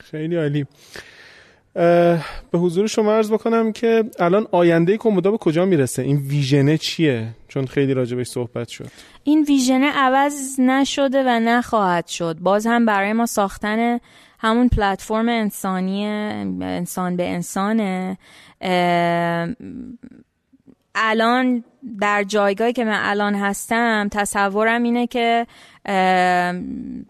خیلی عالی. به حضور شما عرض بکنم که الان آینده کمودا به کجا می‌رسه؟ این ویژنه چیه؟ چون خیلی راجبش صحبت شد. این ویژنه عوض نشده و نخواهد شد. باز هم برای ما ساختن همون پلتفرم انسانی انسان به انسانه. الان در جایگاهی که من الان هستم تصورم اینه که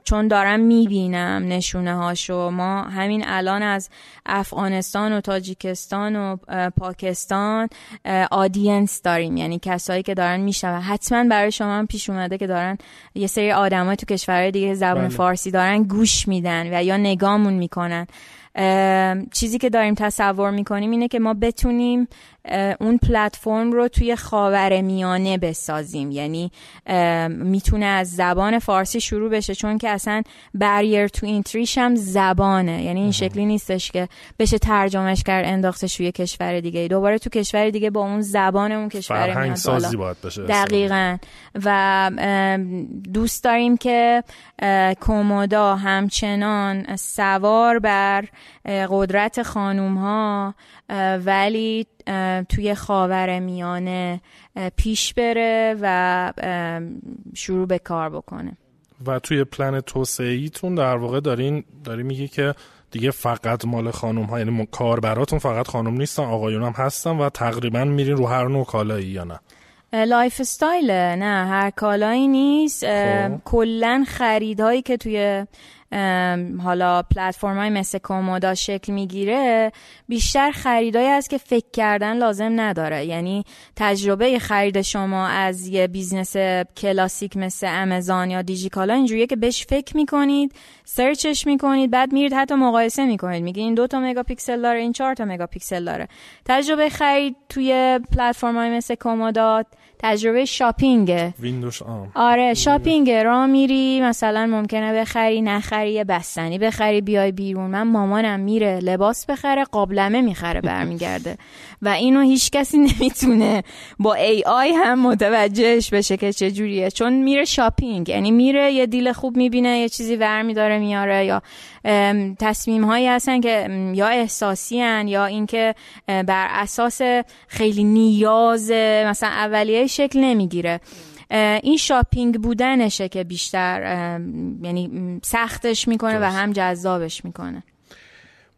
چون دارم می‌بینم نشونه هاشو ما همین الان از افغانستان و تاجیکستان و پاکستان آدینس داریم. یعنی کسایی که دارن میشنون. حتما برای شما هم پیش اومده که دارن یه سری آدمای تو کشورهای دیگه زبان بله. فارسی دارن گوش میدن و یا نگامون می‌کنن. چیزی که داریم تصور می‌کنیم اینه که ما بتونیم اون پلتفرم رو توی خاور میانه بسازیم. یعنی می‌تونه از زبان فارسی شروع بشه چون که اصلا بریر تو اینتریش هم زبانه. یعنی این شکلی نیستش که بشه ترجمهش کرد انداختش توی کشور دیگه. دوباره تو کشور دیگه با اون زبان اون کشور میاد سازی باید بشه دقیقا. و دوست داریم که کومودا همچنان سوار بر قدرت خانوم ها ولی توی خاور میانه پیش بره و شروع به کار بکنه. و توی پلن توسعیتون در واقع دارین داری میگی که دیگه فقط مال خانم ها یعنی کاربراتون فقط خانم نیستن آقایون هم هستن و تقریبا میرین رو هر نوع کالایی یا نه؟ lifestyle نه هر کالایی نیست. خب. کلا خریدهایی که توی حالا پلتفرم های مثل کومودا شکل می‌گیره بیشتر خریدایی هست که فکر کردن لازم نداره. یعنی تجربه خرید شما از یه business کلاسیک مثل امازون یا دیجیکالا اینجوریه که بهش فکر می‌کنید search ش می‌کنید بعد میرید حتی مقایسه می‌کنید. میگید این دو تا مگاپیکسل داره این چهار تا مگاپیکسل داره. تجربه خرید توی پلتفرم های مثل کومودا تجربه shopping ه. window آم. آره shopping را میری مثلا ممکنه بخری نخری بستنی بخری بیای بیرون. من مامانم میره لباس بخره قابلمه می‌خره برمیگرده. و اینو هیچ کسی نمی‌تونه با AI هم متوجهش بشه که چه جوریه. چون میره shopping یعنی میره یه deal خوب می‌بینه یه چیزی ور میداره میاره. یا تصمیم هایی هستن که یا احساسی هن یا اینکه بر اساس خیلی نیاز مثلا اولیه شکل نمی‌گیره. این shopping بودنشه که بیشتر یعنی سختش می‌کنه و هم جذابش می‌کنه.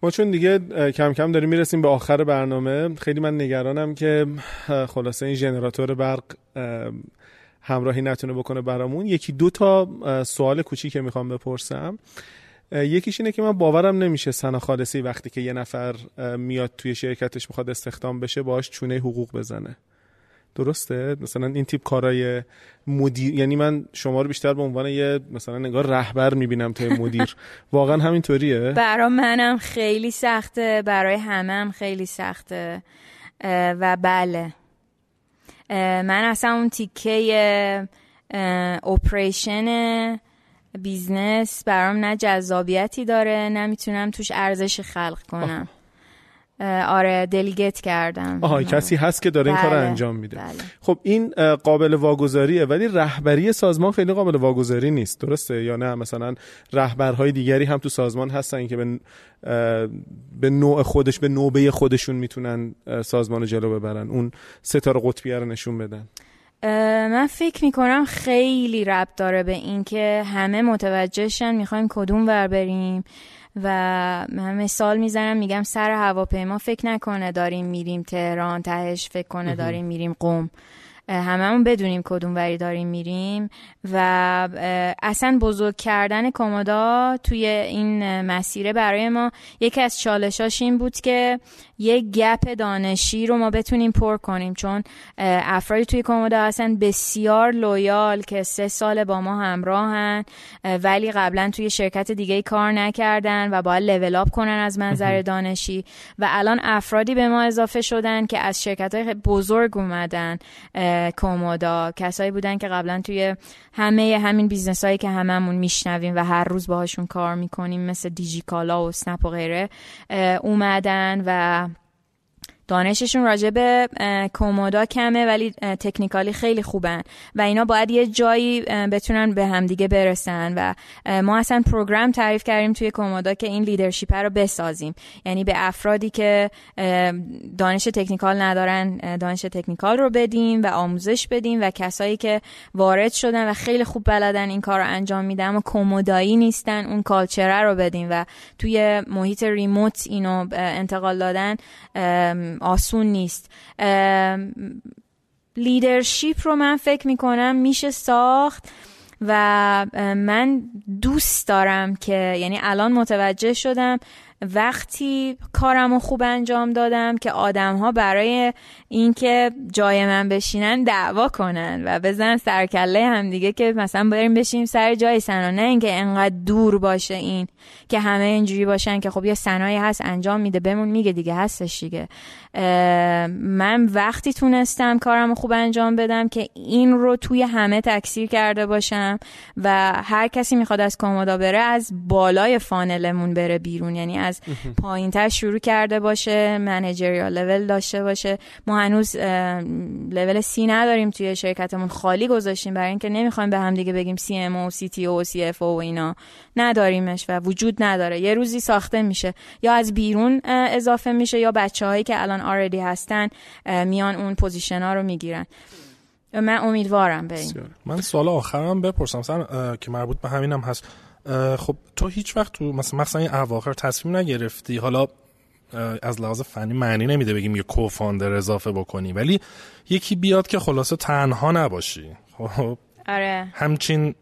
ما چون دیگه کم کم داریم می‌رسیم به آخر برنامه خیلی من نگرانم که خلاصه این ژنراتور برق همراهی نتونه بکنه برامون. یکی دو تا سوال کوچیک که می‌خوام بپرسم. یکیش اینه که من باورم نمیشه سنا خالصی وقتی که یه نفر میاد توی شرکتش می‌خواد استخدام بشه باش چونه حقوق بزنه. درسته؟ مثلا این تیپ کارای مدیر یعنی من شما رو بیشتر به عنوان یه مثلا نگاه رهبر می‌بینم توی مدیر. واقعا همینطوریه؟ برای منم خیلی سخته برای همم خیلی سخته. و بله. من اصلا اون تیکه operation business برام نه جذابیتی داره نه می‌تونم توش ارزش خلق کنم. آره delegate کردم. آها کسی هست که داره این کار بله، انجام میده. بله. خب این قابل واگذاریه ولی رهبری سازمان خیلی قابل واگذاری نیست. درسته؟ یا نه؟ مثلا رهبرهای دیگری هم تو سازمان هستن که به به نوع خودش به نوبه خودشون می‌تونن سازمان رو جلو ببرن. اون ستاره قطبیه رو نشون بدن. من فکر می‌کنم خیلی ربط داره به اینکه همه متوجهشن می‌خوایم کدوم ور بریم. و من مثال می‌زنم میگم سر هواپیما فکر نکنه داریم میریم تهران تهش فکر کنه داریم میریم قم. هممون بدونیم کدوم وری داریم میریم و اصلا بزرگ کردن کمودا توی این مسیره برای ما یکی از چالشاش این بود که یک گپ دانشی رو ما بتونیم پر کنیم چون افرادی توی کمودا هستن بسیار لویال که سه سال با ما همراهن ولی قبلا توی شرکت دیگه کار نکردن و باید لول اپ کنن از منظر دانشی. و الان افرادی به ما اضافه شدن که از شرکت های بزرگ اومدن کومودا کسایی بودن که قبلا توی همه همین business هایی که هممون میشنویم و هر روز باهاشون کار می‌کنیم مثل دیجیکالا و اسنپ و غیره اومدن و دانششون راجع به کومودا کمه ولی technically خیلی خوبن و اینا باید یه جایی بتونن به همدیگه برسن و ما اصلا program تعریف کردیم توی کومودا که این leadership رو بسازیم. یعنی به افرادی که دانش تکنیکال ندارن دانش تکنیکال رو بدیم و آموزش بدیم و کسایی که وارد شدن و خیلی خوب بلدن این کار رو انجام میدن اما کومودایی نیستن اون کالچره رو بدیم و توی محیط ریموت اینو انتقال دادن آسون نیست. لیدرشیپ رو من فکر می‌کنم میشه ساخت و من دوست دارم که یعنی الان متوجه شدم وقتی کارم رو خوب انجام دادم که آدم ها برای اینکه جای من بشینن دعوا کنن و بزن سرکله هم دیگه که مثلا بریم بشیم سر جای سنا. نه اینکه انقدر دور باشه این که همه اینجوری باشن که خب یه سنایی هست انجام میده بمون میگه دیگه هستش دیگه. من وقتی تونستم کارم رو خوب انجام بدم که این رو توی همه تکثیر کرده باشم و هر کسی می‌خواد از کامودا بره از بالای funnel مون بره بیرون. یعنی از پایین تر شروع کرده باشه managerial level داشته باشه. ما هنوز لول سی نداریم توی شرکتمون خالی گذاشتیم برای اینکه نمی‌خوایم به هم دیگه بگیم سی ام او سی تی او سی اف او اینا. نداریمش و وجود نداره. یه روزی ساخته میشه. یا از بیرون اضافه میشه یا بچه هایی که الان already هستن میان اون position ها رو می‌گیرن. من امیدوارم به این. من سوال آخرم بپرسم. که مربوط به همینم هست. خب تو هیچ وقت تو مثلا مثلا این اواخر تصمیم نگرفتی. حالا از لحاظ فنی معنی نمیده بگیم یه کوفاندر اضافه بکنی ولی یکی بیاد که خلاصه تنها نباشی. خب آره. همچین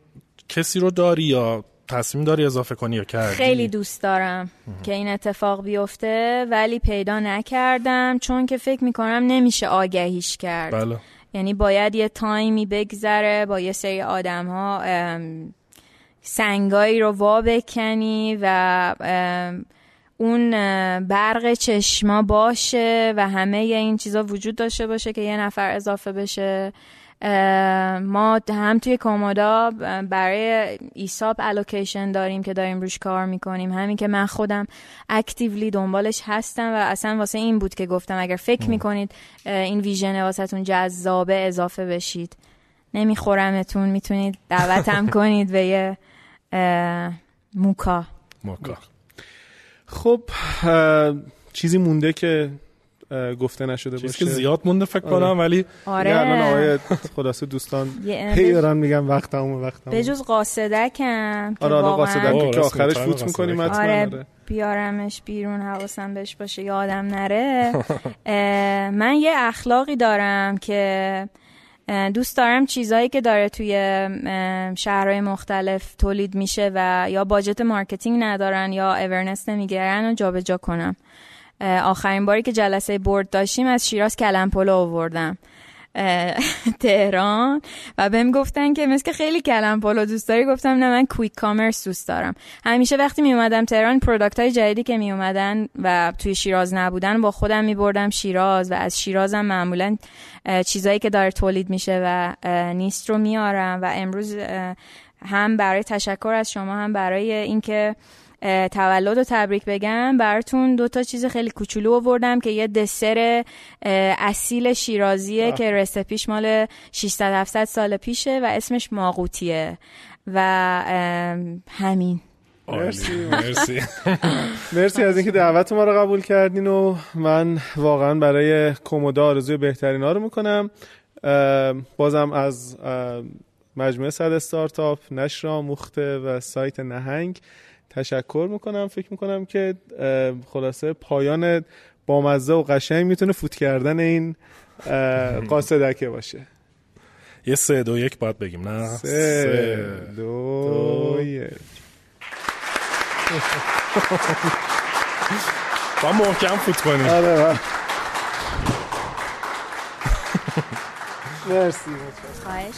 کسی رو داری یا تصمیم داری اضافه کنی یا کردی؟ خیلی دوست دارم که این اتفاق بیفته ولی پیدا نکردم چون که فکر می‌کنم نمیشه آگهیش کرد. بله. یعنی باید یه تایمی بگذره با یه سری آدم ها سنگایی رو وا بکنی و اون برق چشما باشه و همه این چیزا وجود داشته باشه که یه نفر اضافه بشه. ما هم توی کومودا برای ایساب الوکیشن داریم که داریم روش کار می‌کنیم. همین که من خودم اکتیولی دنبالش هستم و اصلا واسه این بود که گفتم اگر فکر می‌کنید این ویژن واسهتون جذابه اضافه بشید. نمیخورمتون می‌تونید دعوتم کنید به یه موکا. موکا. خب چیزی مونده که گفته نشده چیزی باشه. که زیاد مونده فکر کنم ولی آره. الان آقای خلاصه دوستان هی دارن میگن وقت تمومه وقت به تمومه جز قاصدکم که آره حالا واقعاً- قاصدک آه، که آخرش فوت می‌کنیم آره آره. بیارمش بیرون حواسم بهش باشه یادم نره. من یه اخلاقی دارم که دوست دارم چیزهایی که داره توی شهرهای مختلف تولید میشه و یا budget marketing ندارن یا awareness نمی‌گیرن و جابجا کنم. آخرین باری که جلسه board داشتیم از شیراز کلم پلو آوردم. تهران و بهم گفتن که مثل خیلی کلم پلو دوست داری گفتم نه من quick commerce دوست دارم. همیشه وقتی می اومدم تهران product های جدیدی که می اومدن و توی شیراز نبودن با خودم می بردم شیراز و از شیرازم معمولا چیزایی که داره تولید میشه و نیست رو میارم و امروز هم برای تشکر از شما هم برای اینکه تولد و تبریک بگم. براتون دو تا چیز خیلی کوچولو آوردم که یه دسر اصیل شیرازیه که رسپیش مال 600 700 سال پیشه و اسمش ماقوتیه. و همین. مرسی. مرسی. مرسی از اینکه دعوت ما رو قبول کردین و من واقعا برای کومودا آرزوی بهترین ها رو می‌کنم. بازم از مجموعه صد استارتاپ نشر مخته و سایت نهنگ. تشکر می‌کنم. فکر می‌کنم که خلاصه پایان بامزه و قشنگ می‌تونه فوت کردن این قاصدکه باشه. یه سه دو یک باید بگیم. نه. سه, سه. دو, دو یک. با محکم فوت کنیم. آره مرسی. خواهش